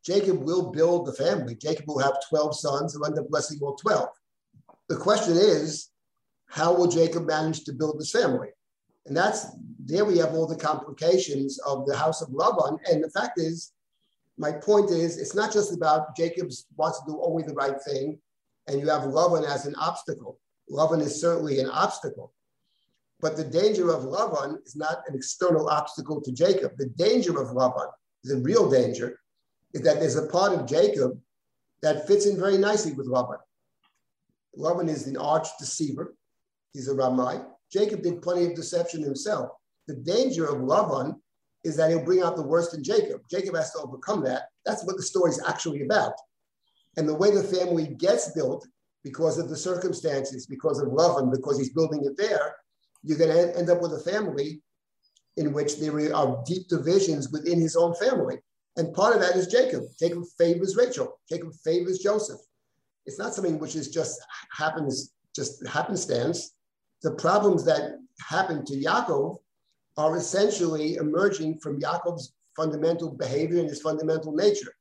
Jacob will build the family. Jacob will have 12 sons. He'll end up blessing all 12. The question is, how will Jacob manage to build this family? And that's there we have all the complications of the house of Laban. And the fact is, my point is, it's not just about Jacob wants to do only the right thing, and you have Laban as an obstacle. Laban is certainly an obstacle. But the danger of Laban is not an external obstacle to Jacob. The danger of Laban, the real danger, is that there's a part of Jacob that fits in very nicely with Laban. Laban is an arch deceiver. He's a Ramai. Jacob did plenty of deception himself. The danger of Lavan is that he'll bring out the worst in Jacob. Jacob has to overcome that. That's what the story's actually about. And the way the family gets built because of the circumstances, because of Lavan, because he's building it there, you're going to end up with a family in which there are deep divisions within his own family. And part of that is Jacob. Jacob favors Rachel. Jacob favors Joseph. It's not something which is just happens, just happenstance the problems that happen to Yaakov are essentially emerging from Yaakov's fundamental behavior and his fundamental nature.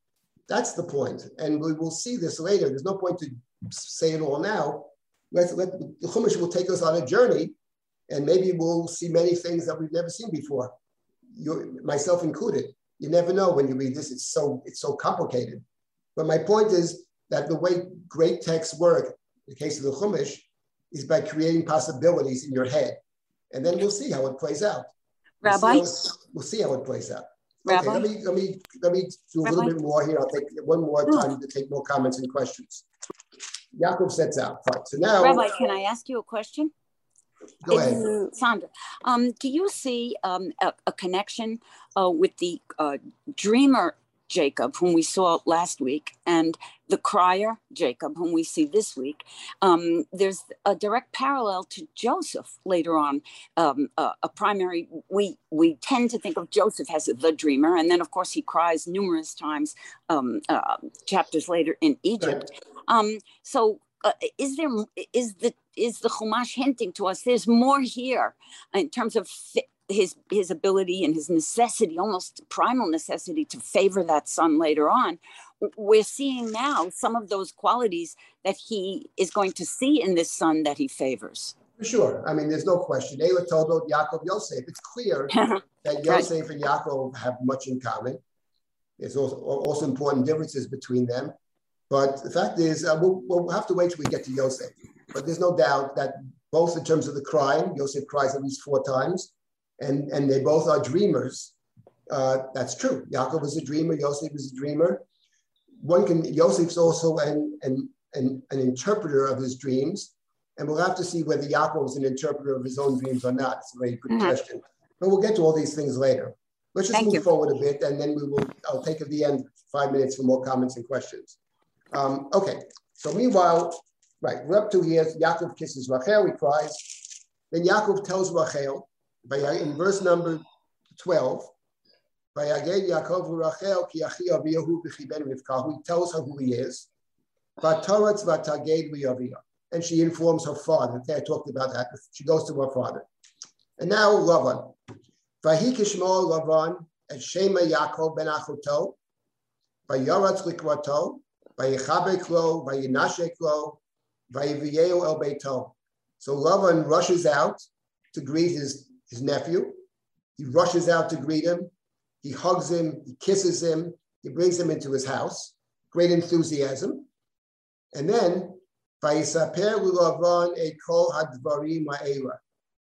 That's the point. And we will see this later. There's no point to say it all now. Let's let the Chumash will take us on a journey and maybe we'll see many things that we've never seen before, you, myself included. You never know when you read this. It's so it's so complicated. But my point is that the way great texts work, the case of the Chumash, is by creating possibilities in your head. And then we'll see how it plays out. We'll Rabbi? See how, we'll see how it plays out. Rabbi? Okay, let me, let me, let me do a Rabbi? little bit more here. I'll take one more time to take more comments and questions. Yaakov sets out. Fine. So now, Rabbi, can I ask you a question? Go ahead. It's Sandra, um, do you see um, a, a connection uh, with the uh, dreamer Jacob, whom we saw last week, and the crier Jacob, whom we see this week? Um, there's a direct parallel to Joseph later on. Um, a, a primary, we we tend to think of Joseph as the dreamer, and then of course he cries numerous times um, uh, chapters later in Egypt. Um, so uh, is there is the is the Chumash hinting to us there's more here in terms of his his ability and his necessity, almost primal necessity, to favor that son later on. We're seeing now some of those qualities that he is going to see in this son that he favors. For sure. I mean, there's no question. Eila told Yaakov Yosef. It's clear that Yosef and Yaakov have much in common. There's also, also important differences between them. But the fact is, uh, we'll, we'll have to wait till we get to Yosef. But there's no doubt that both in terms of the crime, Yosef cries at least four times, and, and they both are dreamers. Uh, that's true. Yaakov is a dreamer, Yosef is a dreamer. One can, Yosef's also an, an, an, an interpreter of his dreams. And we'll have to see whether Yaakov is an interpreter of his own dreams or not. It's a very good Mhm. question. But we'll get to all these things later. Let's just Thank move you. forward a bit and then we will, I'll take at the end five minutes for more comments and questions. Um, okay, so meanwhile, right, we're up to here. Yaakov kisses Rachel, he cries. Then Yaakov tells Rachel, in verse number 12, "Vayaged Yaakov Rachel ki achi aviyahu. He tells her who he is. And she informs her father. Okay, I talked about that. She goes to her father. And now Lavan. Lavan et Shema ben el. So Lavan rushes out to greet his, his nephew. He rushes out to greet him. He hugs him. He kisses him. He brings him into his house. Great enthusiasm. And then.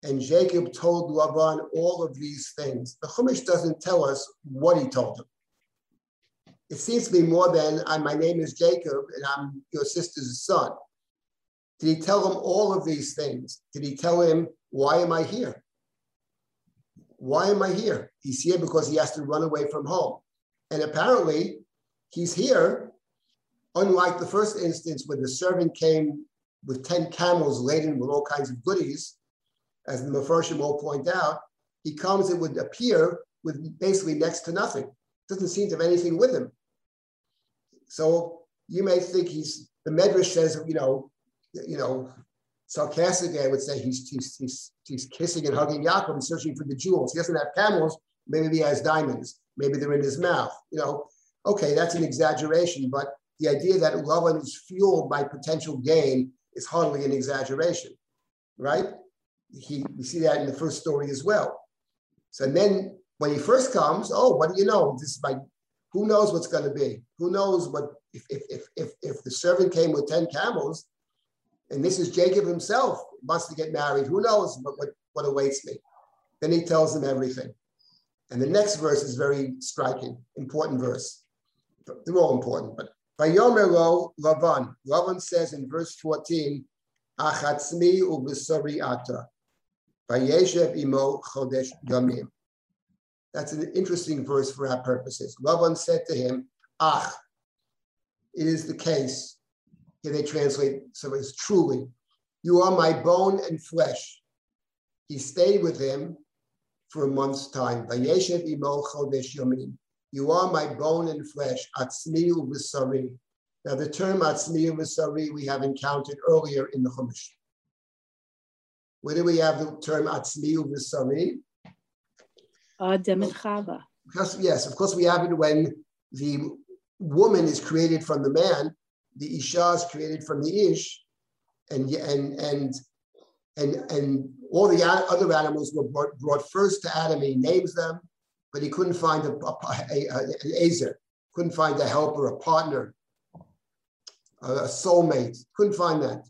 And Jacob told Lavan all of these things. The Chumash doesn't tell us what he told him. It seems to be more than "I- my name is Jacob and I'm your sister's son. Did he tell him all of these things? Did he tell him, why am I here? Why am I here? He's here because he has to run away from home. And apparently, he's here, unlike the first instance when the servant came with 10 camels laden with all kinds of goodies, as the Mepharshim all point out, he comes, it would appear, with basically next to nothing. Doesn't seem to have anything with him. So you may think he's, the Medrash says, you know, you know, sarcastically, I would say he's, he's, he's, he's kissing and hugging Yaakov and searching for the jewels. He doesn't have camels, maybe he has diamonds, maybe they're in his mouth. You know, okay, that's an exaggeration, but the idea that Lavan is fueled by potential gain is hardly an exaggeration, right? He, we see that in the first story as well. So then when he first comes, oh, what do you know? This is my, who knows what's going to be? Who knows what, if, if, if, if, if the servant came with 10 camels, and this is Jacob himself wants to get married. Who knows what, what, what awaits me? Then he tells him everything. And the next verse is very striking, important verse. They're all important, but Vayomer lo Lavan. Lavan says in verse 14, Achatzmi ubisari ata. Vayeshev imo chodesh yamim. That's an interesting verse for our purposes. Lavan said to him, Ach, it is the case. Here they translate, so it's truly, you are my bone and flesh. He stayed with him for a month's time. Vayeshev imo chodesh yamim. You are my bone and flesh, v'sari. Now the term atzmi v'sari we have encountered earlier in the Chumash. Where do we have the term atzmi v'sari? Uh, Adam and Chava. Yes, of course, we have it when the woman is created from the man, the Isha is created from the Ish, and and and and and all the other animals were brought, brought first to Adam. He names them, but he couldn't find a, a, a- a- an Azer, couldn't find a helper, a partner, a, a soulmate. Couldn't find that.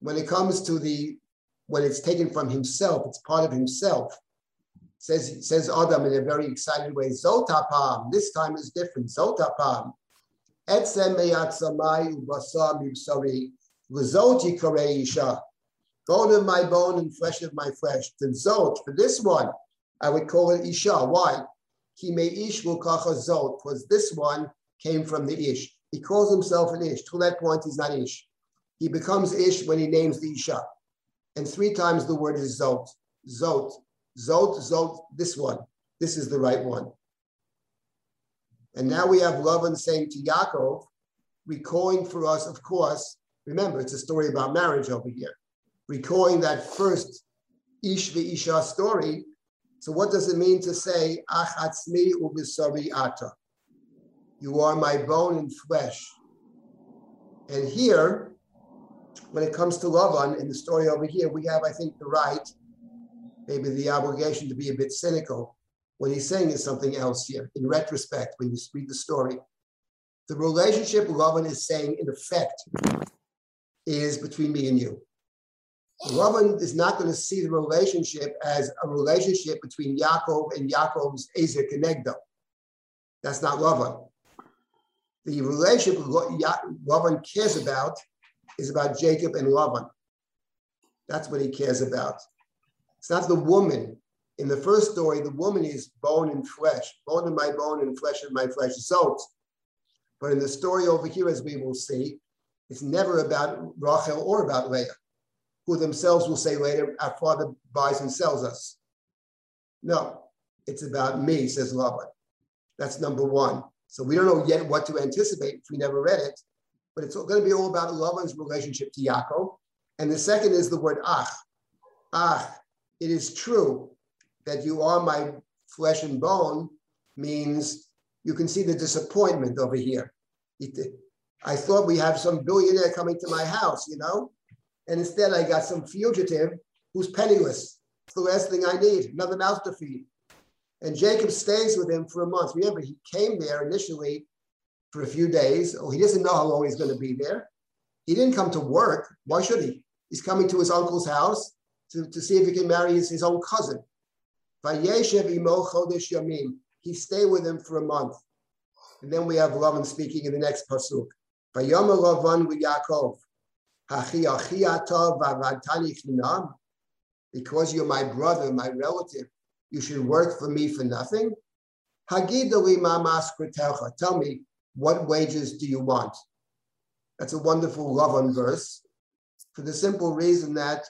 When it comes to the when it's taken from himself, it's part of himself says says Adam in a very excited way. Zotapam. This time is different. Zotapam. Bone of my bone and flesh of my flesh. The zot, for this one, I would call it Isha. Why? He may ish kacha zot, because this one came from the ish. He calls himself an ish. To that point, he's not ish. He becomes ish when he names the Isha. And three times the word is zot. Zot. Zot, zot, this one. This is the right one. And now we have Lavan saying to Yaakov, recalling for us, of course, remember, it's a story about marriage over here, recalling that first Ish Isha story. So what does it mean to say, Achatzmi ubisari ata? You are my bone and flesh. And here, when it comes to Lavan, in the story over here, we have, I think, the right, maybe the obligation to be a bit cynical. What he's saying is something else here. In retrospect, when you read the story, the relationship Lavan is saying, in effect, is between me and you. Lavan is not going to see the relationship as a relationship between Yaakov and Yaakov's Ezer Kenegdo. That's not Lavan. The relationship Lavan cares about is about Jacob and Lavan. That's what he cares about. It's not the woman. In the first story, the woman is bone and flesh, bone of my bone and flesh of my flesh. So, but in the story over here, as we will see, it's never about Rachel or about Leah, who themselves will say later, our father buys and sells us. No, it's about me, says Laban. That's number one. So we don't know yet what to anticipate if we never read it, but it's going to be all about Laban's relationship to Yaakov. And the second is the word ach. Ach, it is true that you are my flesh and bone means you can see the disappointment over here. I thought we have some billionaire coming to my house, you know, and instead I got some fugitive who's penniless. It's the last thing I need, another mouth to feed. And Jacob stays with him for a month. Remember, he came there initially for a few days. Oh, he doesn't know how long he's going to be there. He didn't come to work. Why should he? He's coming to his uncle's house to, to see if he can marry his, his own cousin. He stayed with him for a month. And then we have Lavan speaking in the next pasuk. Vayom Lavan Yaakov, Hachi Achi Vavantani Chinam. Because you're my brother, my relative, you should work for me for nothing. Hagidali Mamas Tell me, what wages do you want? That's a wonderful Lavan verse for the simple reason that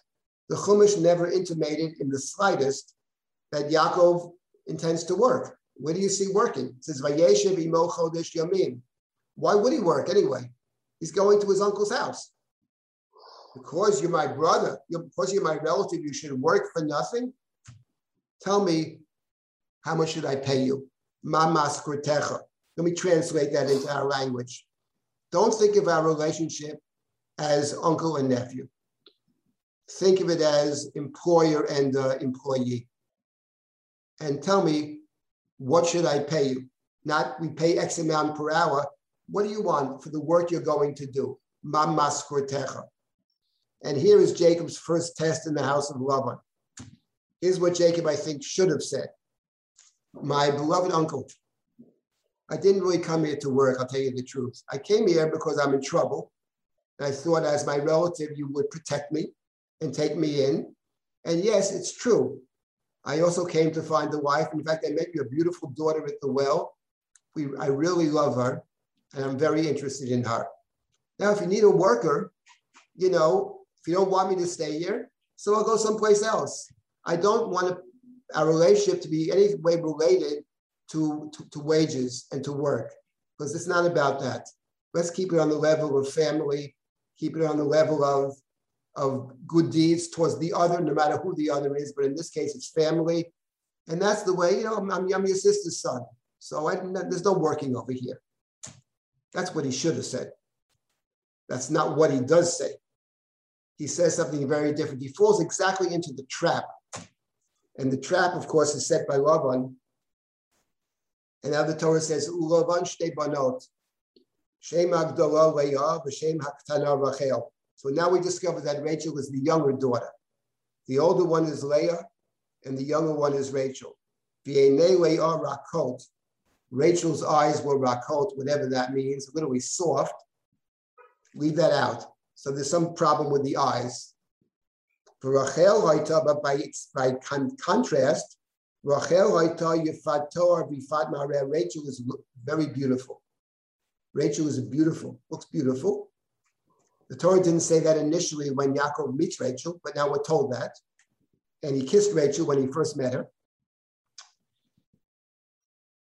the Chumash never intimated in the slightest that Yaakov intends to work. Where do you see working? It says, Vayeshev imo. Why would he work anyway? He's going to his uncle's house. Because you're my brother, because you're my relative, you should work for nothing? Tell me, how much should I pay you? Let me translate that into our language. Don't think of our relationship as uncle and nephew. Think of it as employer and uh, employee. And tell me, what should I pay you? Not we pay X amount per hour. What do you want for the work you're going to do? Mamas And here is Jacob's first test in the house of Laban. Here's what Jacob, I think, should have said. My beloved uncle, I didn't really come here to work, I'll tell you the truth. I came here because I'm in trouble. I thought, as my relative, you would protect me and take me in. And yes, it's true. I also came to find a wife. In fact, I met your beautiful daughter at the well. We, I really love her, and I'm very interested in her. Now, if you need a worker, you know, if you don't want me to stay here, so I'll go someplace else. I don't want our relationship to be any way related to, to, to wages and to work, because it's not about that. Let's keep it on the level of family, keep it on the level of of good deeds towards the other, no matter who the other is. But in this case, it's family. And that's the way, you know, I'm, I'm your sister's son. So I, there's no working over here. That's what he should have said. That's not what he does say. He says something very different. He falls exactly into the trap. And the trap, of course, is set by Lavan. And now the Torah says, Ulavan shte banot, Shem Agdala Leah, Haktana Rachel. So now we discover that Rachel is the younger daughter. The older one is Leah, and the younger one is Rachel. Rachel's eyes were rakot, whatever that means, literally soft. Leave that out. So there's some problem with the eyes. For Rachel Haita, but by, by con- contrast, Rachel Rachel is very beautiful. Rachel is beautiful, looks beautiful. The Torah didn't say that initially when Yaakov meets Rachel, but now we're told that. And he kissed Rachel when he first met her.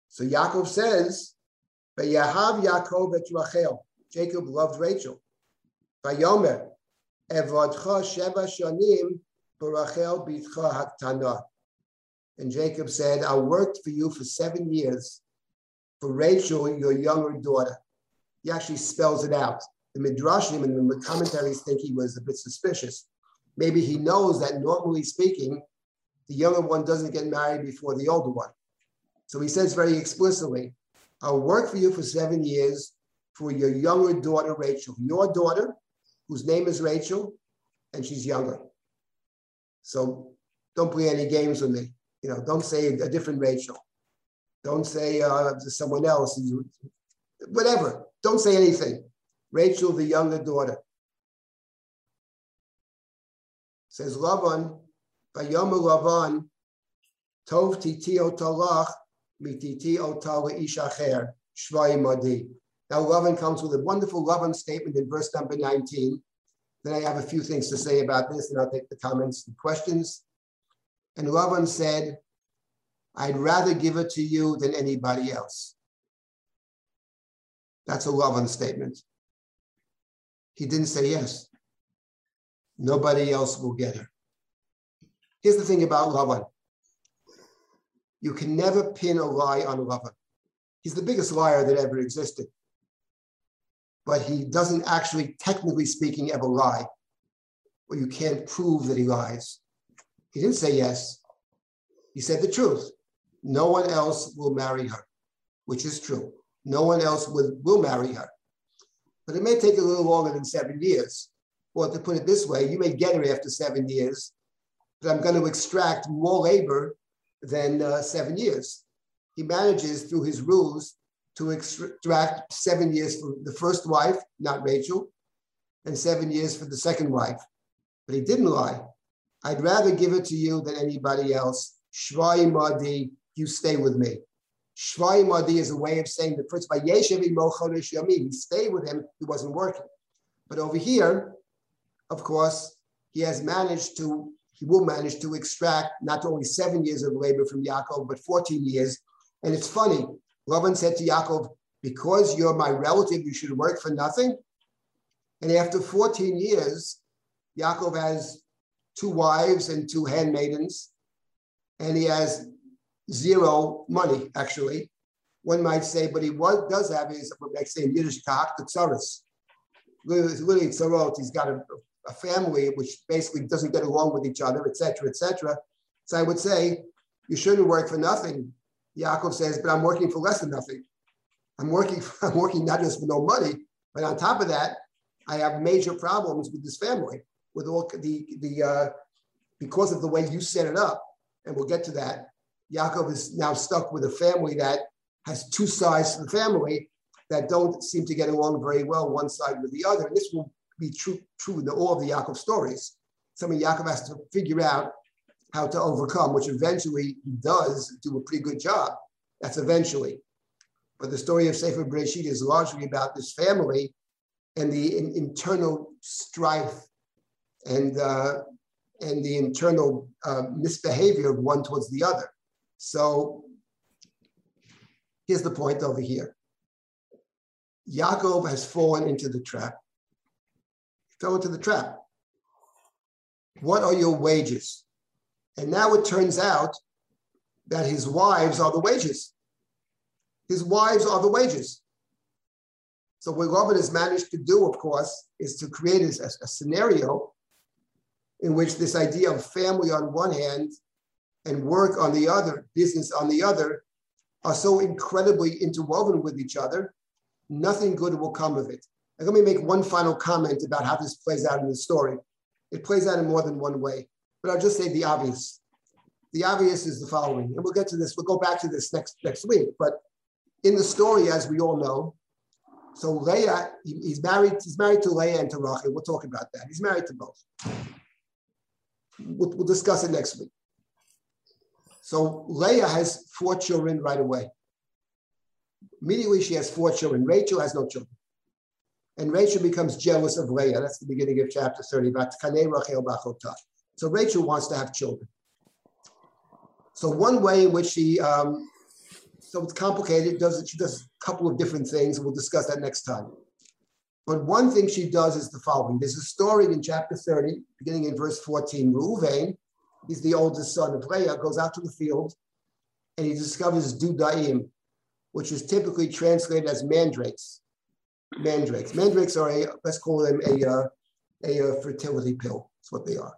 So Yaakov says, but Yahav Yaakov et Rachel. Jacob loved Rachel. Vayomer, Evodcha Sheva Shanim Barachel Bitcha Haktana. And Jacob said, I worked for you for seven years for Rachel, your younger daughter. He actually spells it out. The Midrashim and the commentaries think he was a bit suspicious. Maybe he knows that normally speaking, the younger one doesn't get married before the older one. So he says very explicitly, I'll work for you for seven years for your younger daughter, Rachel. Your daughter, whose name is Rachel, and she's younger. So don't play any games with me. You know, don't say a different Rachel. Don't say uh, someone else. Whatever. Don't say anything. Rachel, the younger daughter. Says Lavan, Vayomer Lavan, Tov titi otalach, mititi otala ishacher, shvai madi. Now Lavan comes with a wonderful Lavan statement in verse number 19. Then I have a few things to say about this, and I'll take the comments and questions. And Lavan said, I'd rather give it to you than anybody else. That's a Lavan statement. He didn't say yes. Nobody else will get her. Here's the thing about Lavan. You can never pin a lie on Lavan. He's the biggest liar that ever existed. But he doesn't actually, technically speaking, ever lie. Or you can't prove that he lies. He didn't say yes. He said the truth. No one else will marry her, which is true. No one else will, will marry her. But it may take a little longer than seven years. Or to put it this way, you may get her after seven years, but I'm going to extract more labor than uh, seven years. He manages through his rules to extract seven years for the first wife, not Rachel, and seven years for the second wife. But he didn't lie. I'd rather give it to you than anybody else. Shvai Madi, you stay with me. Shvai Madi is a way of saying the first by. He stayed with him, he wasn't working. But over here, of course, he has managed to, he will manage to extract not only seven years of labor from Yaakov, but 14 years. And it's funny, Lavan said to Yaakov, because you're my relative, you should work for nothing. And after 14 years, Yaakov has two wives and two handmaidens, and he has zero money, actually. One might say, but he was, does have his, like say in Yiddish, tsaris. Literally, tzarot, he's got a, a family which basically doesn't get along with each other, etc., etc. So I would say, you shouldn't work for nothing. Yaakov says, but I'm working for less than nothing. I'm working, for, I'm working not just for no money, but on top of that, I have major problems with this family, with all the, the uh, because of the way you set it up, and we'll get to that. Yaakov is now stuck with a family that has two sides to the family that don't seem to get along very well, one side with the other. And this will be true, true in all of the Yaakov stories. Something Yaakov has to figure out how to overcome, which eventually he does do a pretty good job. That's eventually. But the story of Sefer Bereshit is largely about this family and the in, internal strife and uh, and the internal uh, misbehavior of one towards the other. So here's the point over here. Yaakov has fallen into the trap. He fell into the trap. What are your wages? And now it turns out that his wives are the wages. His wives are the wages. So what Robin has managed to do, of course, is to create a, a scenario in which this idea of family on one hand and work on the other, business on the other, are so incredibly interwoven with each other, nothing good will come of it. And let me make one final comment about how this plays out in the story. It plays out in more than one way but I'll just say the obvious. The obvious is the following, and we'll get to this, we'll go back to this next, next week, but in the story, as we all know, so Leah, he's married, he's married to Leah and to Rachel. We'll talk about that. He's married to both. we'll, we'll discuss it next week. So Leah has four children right away. Immediately, she has four children. Rachel has no children. And Rachel becomes jealous of Leah. That's the beginning of chapter 30. So Rachel wants to have children. So one way in which she, um, so it's complicated, does she does a couple of different things. We'll discuss that next time. But one thing she does is the following. There's a story in chapter 30, beginning in verse 14. Reuven, he's the oldest son of Leah, goes out to the field and he discovers dudaim, which is typically translated as mandrakes. Mandrakes. Mandrakes are a, let's call them a, uh, a, a fertility pill. That's what they are.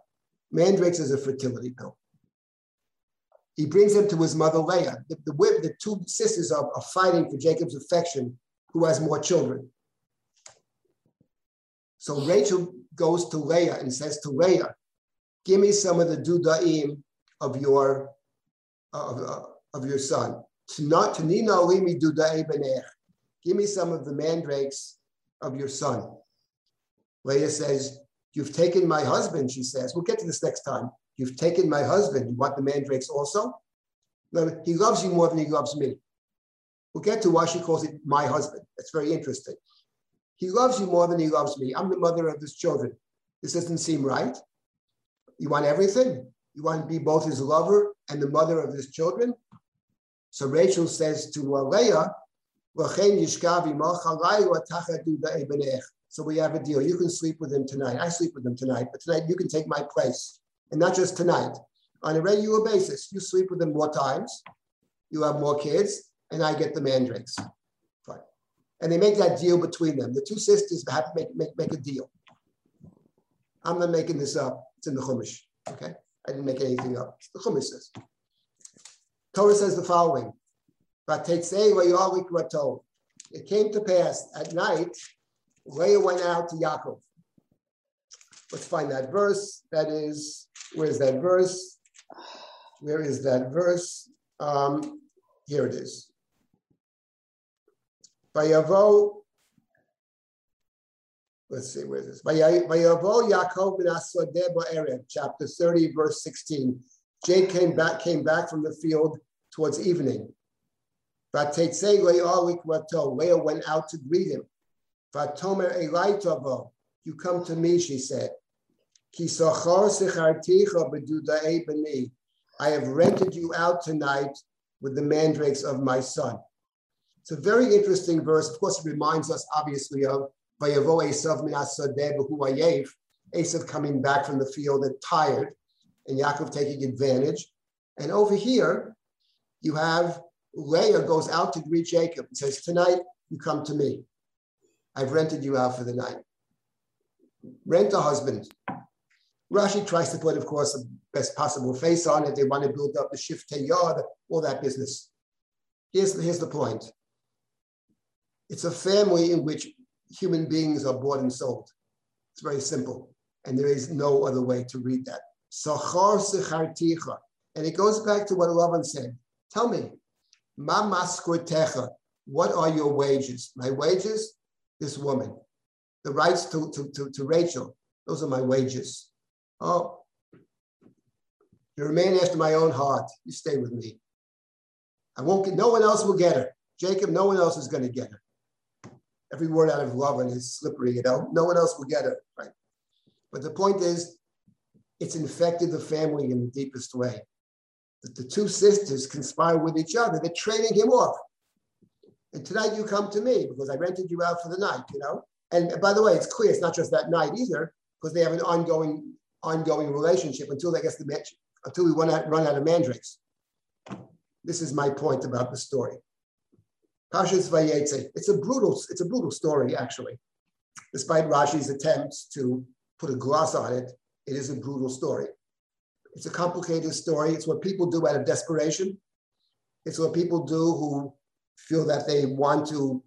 Mandrakes is a fertility pill. He brings them to his mother Leah. The, the, the two sisters are, are fighting for Jacob's affection, who has more children. So Rachel goes to Leah and says to Leah, give me some of the dudaim of your of, of your son. Give me some of the mandrakes of your son. Leah says, You've taken my husband, she says. We'll get to this next time. You've taken my husband. You want the mandrakes also? No, he loves you more than he loves me. We'll get to why she calls it my husband. That's very interesting. He loves you more than he loves me. I'm the mother of his children. This doesn't seem right. You want everything? You want to be both his lover and the mother of his children? So Rachel says to Leah, so we have a deal. You can sleep with him tonight. I sleep with him tonight, but tonight you can take my place. And not just tonight. On a regular basis, you sleep with him more times, you have more kids, and I get the mandrakes. Fine. And they make that deal between them. The two sisters have to make, make, make a deal. I'm not making this up. It's in the Chumash. Okay? I didn't make anything up. The Chumash says. Torah says the following. It came to pass at night, Leah went out to Yaakov. Let's find that verse. That is, where's that verse? Where is that verse? Um, here it is. By Vayavo, let's see, where is this? Vayavo Yaakov ben chapter 30, verse 16. Jake came back, came back from the field towards evening. Leah went out to greet him. Vatomer you come to me, she said. I have rented you out tonight with the mandrakes of my son. It's a very interesting verse. Of course, it reminds us obviously of Vayavo Esav coming back from the field and tired, and Yaakov taking advantage. And over here, you have Leah goes out to greet Jacob and says, Tonight you come to me. I've rented you out for the night. Rent a husband. Rashi tries to put, of course, the best possible face on it. They want to build up the shivtei Yah, all that business. Here's, here's the point. It's a family in which human beings are bought and sold. It's very simple. And there is no other way to read that. And it goes back to what Lavan said. Tell me, ma what are your wages? My wages this woman. The rights to, to, to, to Rachel, those are my wages. Oh, you remain after my own heart. You stay with me. I won't get, no one else will get her. Jacob, no one else is going to get her. Every word out of Lavan is slippery, you know. No one else will get it, right? But the point is, it's infected the family in the deepest way. That the two sisters conspire with each other. They're trading him off. And tonight you come to me because I rented you out for the night, you know? And by the way, it's clear it's not just that night either, because they have an ongoing, ongoing relationship until they get the match, until we run out, run out of mandrakes. This is my point about the story. Parshas Vayetze. It's a brutal, it's a brutal story, actually. Despite Rashi's attempts to put a gloss on it, it is a brutal story. It's a complicated story. It's what people do out of desperation. It's what people do who feel that they want to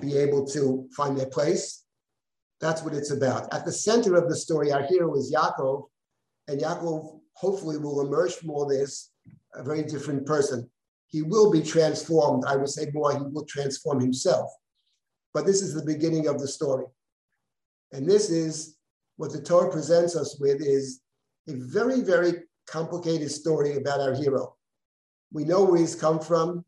be able to find their place. That's what it's about. At the center of the story, our hero is Yaakov, and Yaakov hopefully will emerge from all this a very different person. He will be transformed. I would say more, he will transform himself. But this is the beginning of the story. And this is what the Torah presents us with is a very, very complicated story about our hero. We know where he's come from.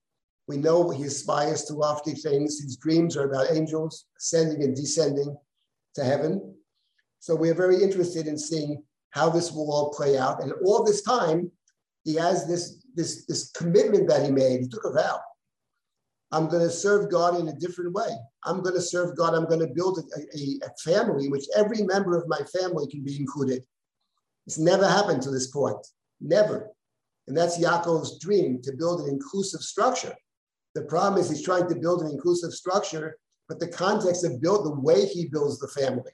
We know he aspires to lofty things. His dreams are about angels ascending and descending to heaven. So we are very interested in seeing how this will all play out. And all this time, he has this, this, this commitment that he made. He took a vow. I'm going to serve God in a different way. I'm going to serve God. I'm going to build a, a, a family in which every member of my family can be included. It's never happened to this point. Never. And that's Yaakov's dream to build an inclusive structure. The problem is he's trying to build an inclusive structure, but the context of build, the way he builds the family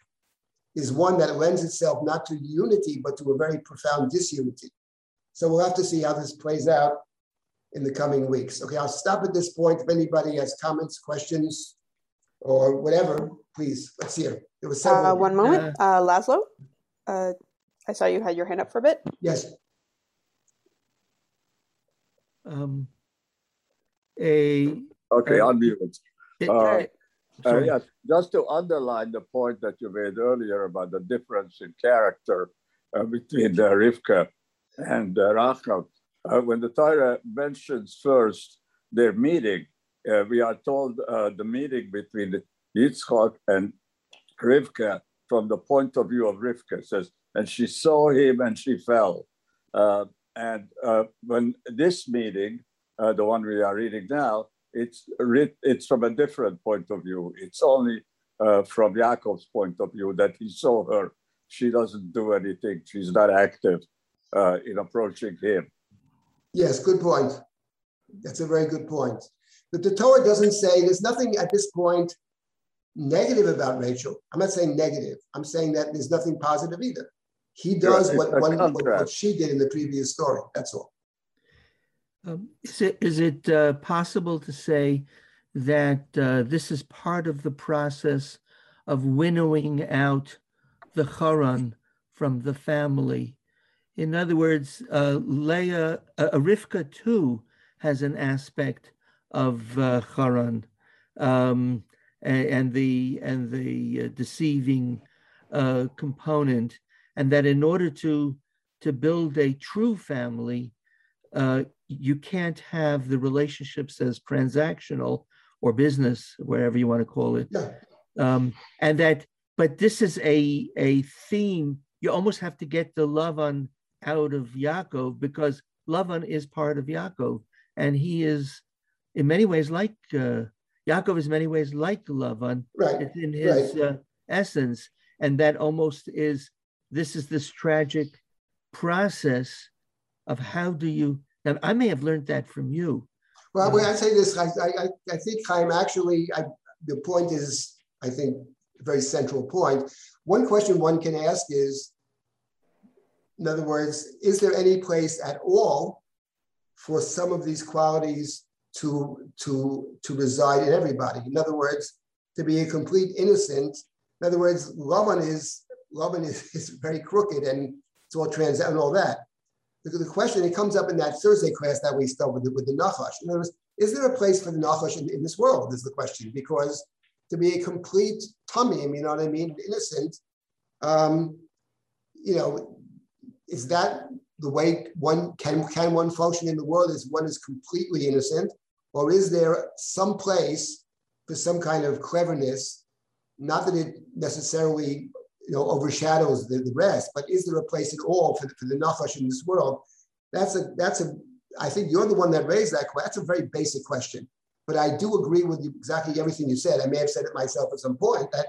is one that lends itself not to unity, but to a very profound disunity. So we'll have to see how this plays out in the coming weeks. Okay, I'll stop at this point. If anybody has comments, questions, or whatever, please, let's hear. There was several. Uh, one moment, uh, Laszlo. Uh, I saw you had your hand up for a bit. Yes. Um, a Okay, Uh, unmute. it- Uh, Uh, yes, just to underline the point that you made earlier about the difference in character uh, between uh, Rivka and uh, Rachel. Uh, when the Torah mentions first their meeting, uh, we are told uh, the meeting between Yitzchak and Rivka from the point of view of Rivka says, and she saw him and she fell. Uh, and uh, when this meeting, the one we are reading now, it's it's from a different point of view. It's only from Yaakov's point of view that he saw her. She doesn't do anything. She's not active uh, in approaching him. Yes, good point. That's a very good point. But the Torah doesn't say, there's nothing at this point negative about Rachel. I'm not saying negative. I'm saying that there's nothing positive either. He does Right, what, one, what, what she did in the previous story. That's all. Um, Is it, is it uh, possible to say that uh, this is part of the process of winnowing out the Charan from the family? In other words, uh, Leah, uh, Rivka too has an aspect of uh, Charan um, a- and the and the uh, deceiving uh, component, and that in order to to build a true family, uh, you can't have the relationships as transactional or business, whatever you want to call it. Yeah. Um, and that, but this is a a theme. You almost have to get the Lavan out of Yaakov because Lavan is part of Yaakov, and he is, in many ways, like uh, Yaakov is in many ways like Lavan. Right. It's in his uh, essence, and that almost is. This is this tragic process of how do you now i may have learned that from you Well, when I say this, I, I, I- think I think Chaim actually, I, the point is, I think, a very central point. One question one can ask is, in other words, is there any place at all for some of these qualities to, to, to reside in everybody? In other words, to be a complete innocent. In other words, Lavan is, Lavan is, is very crooked and it's all trans and all that the, the question it comes up in that Thursday class that we start with the, with the Nachash. In other words, is there a place for the Nachash in, in this world? Is the question because to be a complete tummy, you know what I mean, innocent, um, you know, is that the way one can can one function in the world? Is one is completely innocent, or is there some place for some kind of cleverness? Not that it necessarily you know, overshadows the, the rest. But is there a place at all for, for the nachash in this world? That's a that's a. I think you're the one that raised that. That's a very basic question. But I do agree with you exactly everything you said. I may have said it myself at some point that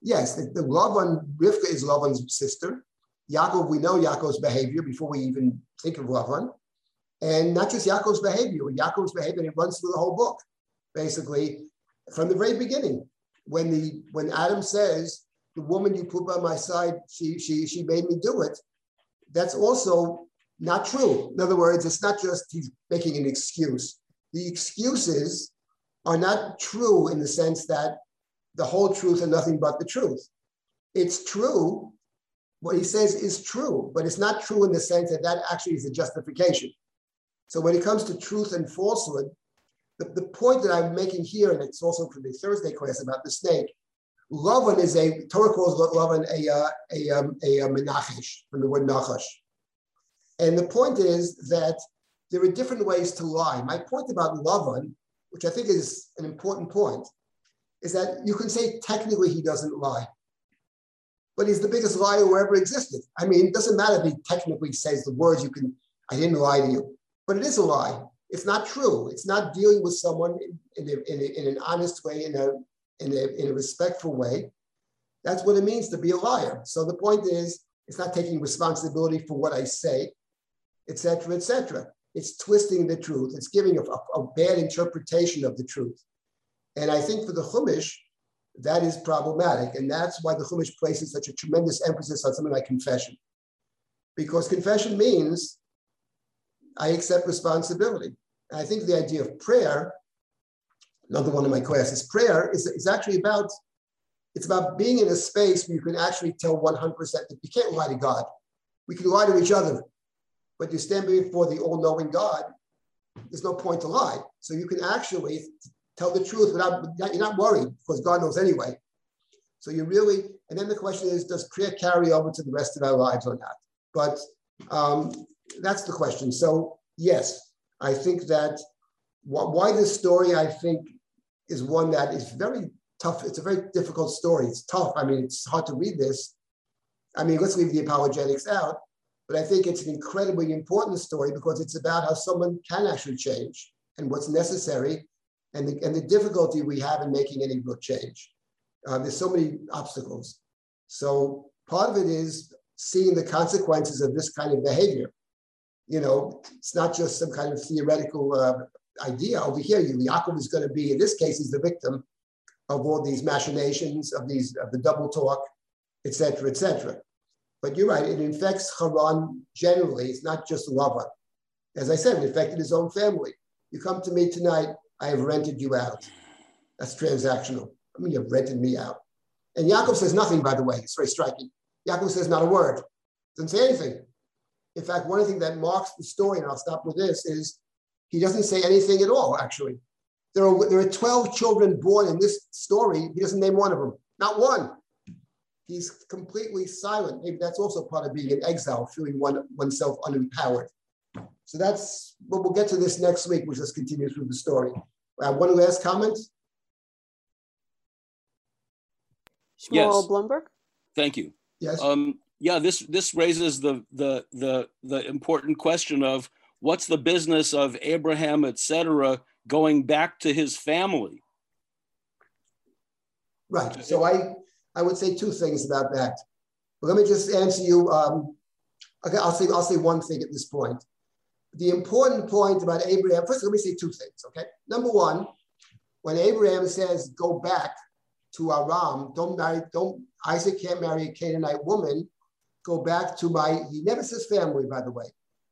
yes, the, the Lavan Rivka is Lavan's sister. Yaakov, we know Yaakov's behavior before we even think of Lavan, and not just Yaakov's behavior. Yaakov's behavior it runs through the whole book, basically from the very beginning. When the when Adam says the woman you put by my side, she she she made me do it. That's also not true. In other words, it's not just he's making an excuse. The excuses are not true in the sense that the whole truth and nothing but the truth. It's true. What he says is true, but it's not true in the sense that that actually is a justification. So when it comes to truth and falsehood, the, the point that I'm making here, and it's also from the Thursday class about the snake, Lavan is a Torah calls Lavan a uh, a um, a, uh menachesh from the word nachash. And the point is that there are different ways to lie. My point about Lavan, which I think is an important point, is that you can say technically he doesn't lie, but he's the biggest liar who ever existed. I mean, it doesn't matter if he technically says the words you can, I didn't lie to you, but it is a lie. It's not true. It's not dealing with someone in, a, in, a, in an honest way, in a, in, a, in a respectful way. That's what it means to be a liar. So the point is, it's not taking responsibility for what I say, etc., etc. It's twisting the truth. It's giving a, a, a bad interpretation of the truth. And I think for the Chumash, that is problematic. And that's why the Chumash places such a tremendous emphasis on something like confession. Because confession means I accept responsibility. And I think the idea of prayer, another one of my classes, prayer is, is actually about, it's about being in a space where you can actually tell 100% that you can't lie to God. We can lie to each other, but you stand before the all-knowing God, there's no point to lie. So you can actually tell the truth without, you're not worried because God knows anyway. So you really, and then the question is, does prayer carry over to the rest of our lives or not? But um, that's the question. So yes, I think that why this story, I think, is one that is very tough. It's a very difficult story. It's tough. I mean, it's hard to read this. I mean, let's leave the apologetics out, but I think it's an incredibly important story because it's about how someone can actually change and what's necessary and the, and the difficulty we have in making any real change. Uh, there's so many obstacles. So part of it is seeing the consequences of this kind of behavior you know, it's not just some kind of theoretical uh, idea. Over here, Yaakov is going to be, in this case, he's the victim of all these machinations, of these of the double talk, etc., etc. But you're right; it infects Haran generally. It's not just Lavan. As I said, it affected his own family. You come to me tonight, I have rented you out. That's transactional. I mean, you've rented me out. And Yaakov says nothing, by the way. It's very striking. Yaakov says not a word. Doesn't say anything. In fact, one thing that marks the story, and I'll stop with this, is he doesn't say anything at all, actually. There are, there are 12 children born in this story. He doesn't name one of them, not one. He's completely silent. Maybe that's also part of being in exile, feeling one, oneself unempowered. So that's, but we'll get to this next week. We'll just continue through the story. Uh, one last comment? Shmuel yes. Blumberg? Thank you. Yes. Um, yeah, this this raises the the the the important question of what's the business of Abraham, etc., going back to his family. Right. So I I would say two things about that. But let me just answer you. Um, okay, I'll say I'll say one thing at this point. The important point about Abraham. First, let me say two things. Okay. Number one, when Abraham says go back to Aram, don't marry, don't Isaac can't marry a Canaanite woman go back to my, he never says family, by the way.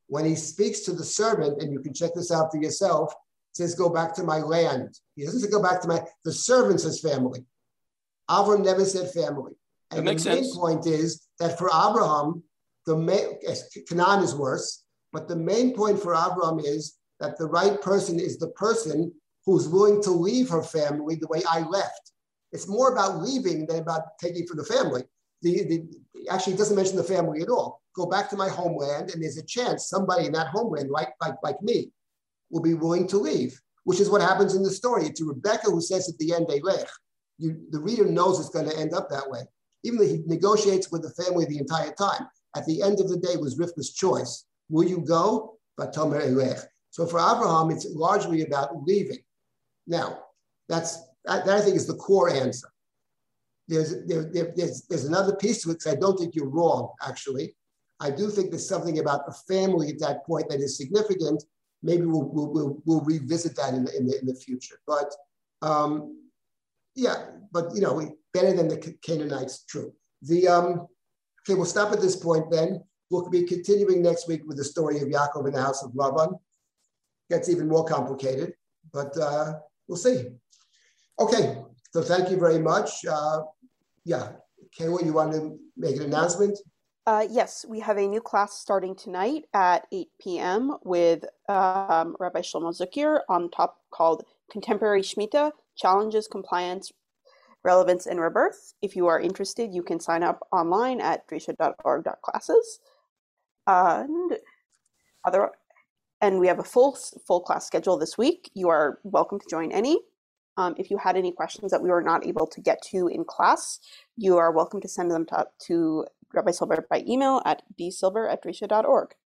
When he speaks to the servant, and you can check this out for yourself, says, go back to my land. He doesn't say go back to my, the servant says family. Avram never said family. And the main sense. point is that for Abraham, the Canaan is worse, but the main point for Abraham is that the right person is the person who's willing to leave her family the way I left. It's more about leaving than about taking for the family the, the actually doesn't mention the family at all. Go back to my homeland, and there's a chance somebody in that homeland, like, like, like me, will be willing to leave, which is what happens in the story. It's Rebecca who says at the end, Elech. You, the reader knows it's going to end up that way. Even though he negotiates with the family the entire time, at the end of the day was Rivka's choice. Will you go? So for Abraham, it's largely about leaving. Now, that's that, that I think is the core answer there's, there, there, there's, there's another piece to it because I don't think you're wrong, actually. I do think there's something about the family at that point that is significant. Maybe we'll, we'll, we'll, we'll revisit that in the, in the, in the future. But um, yeah, but you know, better than the Canaanites, true. The, um, okay, we'll stop at this point then. We'll be continuing next week with the story of Yaakov in the house of Laban. Gets even more complicated, but uh, we'll see. Okay, so thank you very much. Uh, yeah, Kayla, you want to make an announcement? Uh, yes, we have a new class starting tonight at 8 p.m. with um, Rabbi Shlomo Zuckier on top called Contemporary Shemitah Challenges, Compliance, Relevance, and Rebirth. If you are interested, you can sign up online at drisha.org.classes. And Other, and we have a full full class schedule this week. You are welcome to join any. Um, if you had any questions that we were not able to get to in class, you are welcome to send them to, to Rabbi Silber by email at dsilber at drisha.org.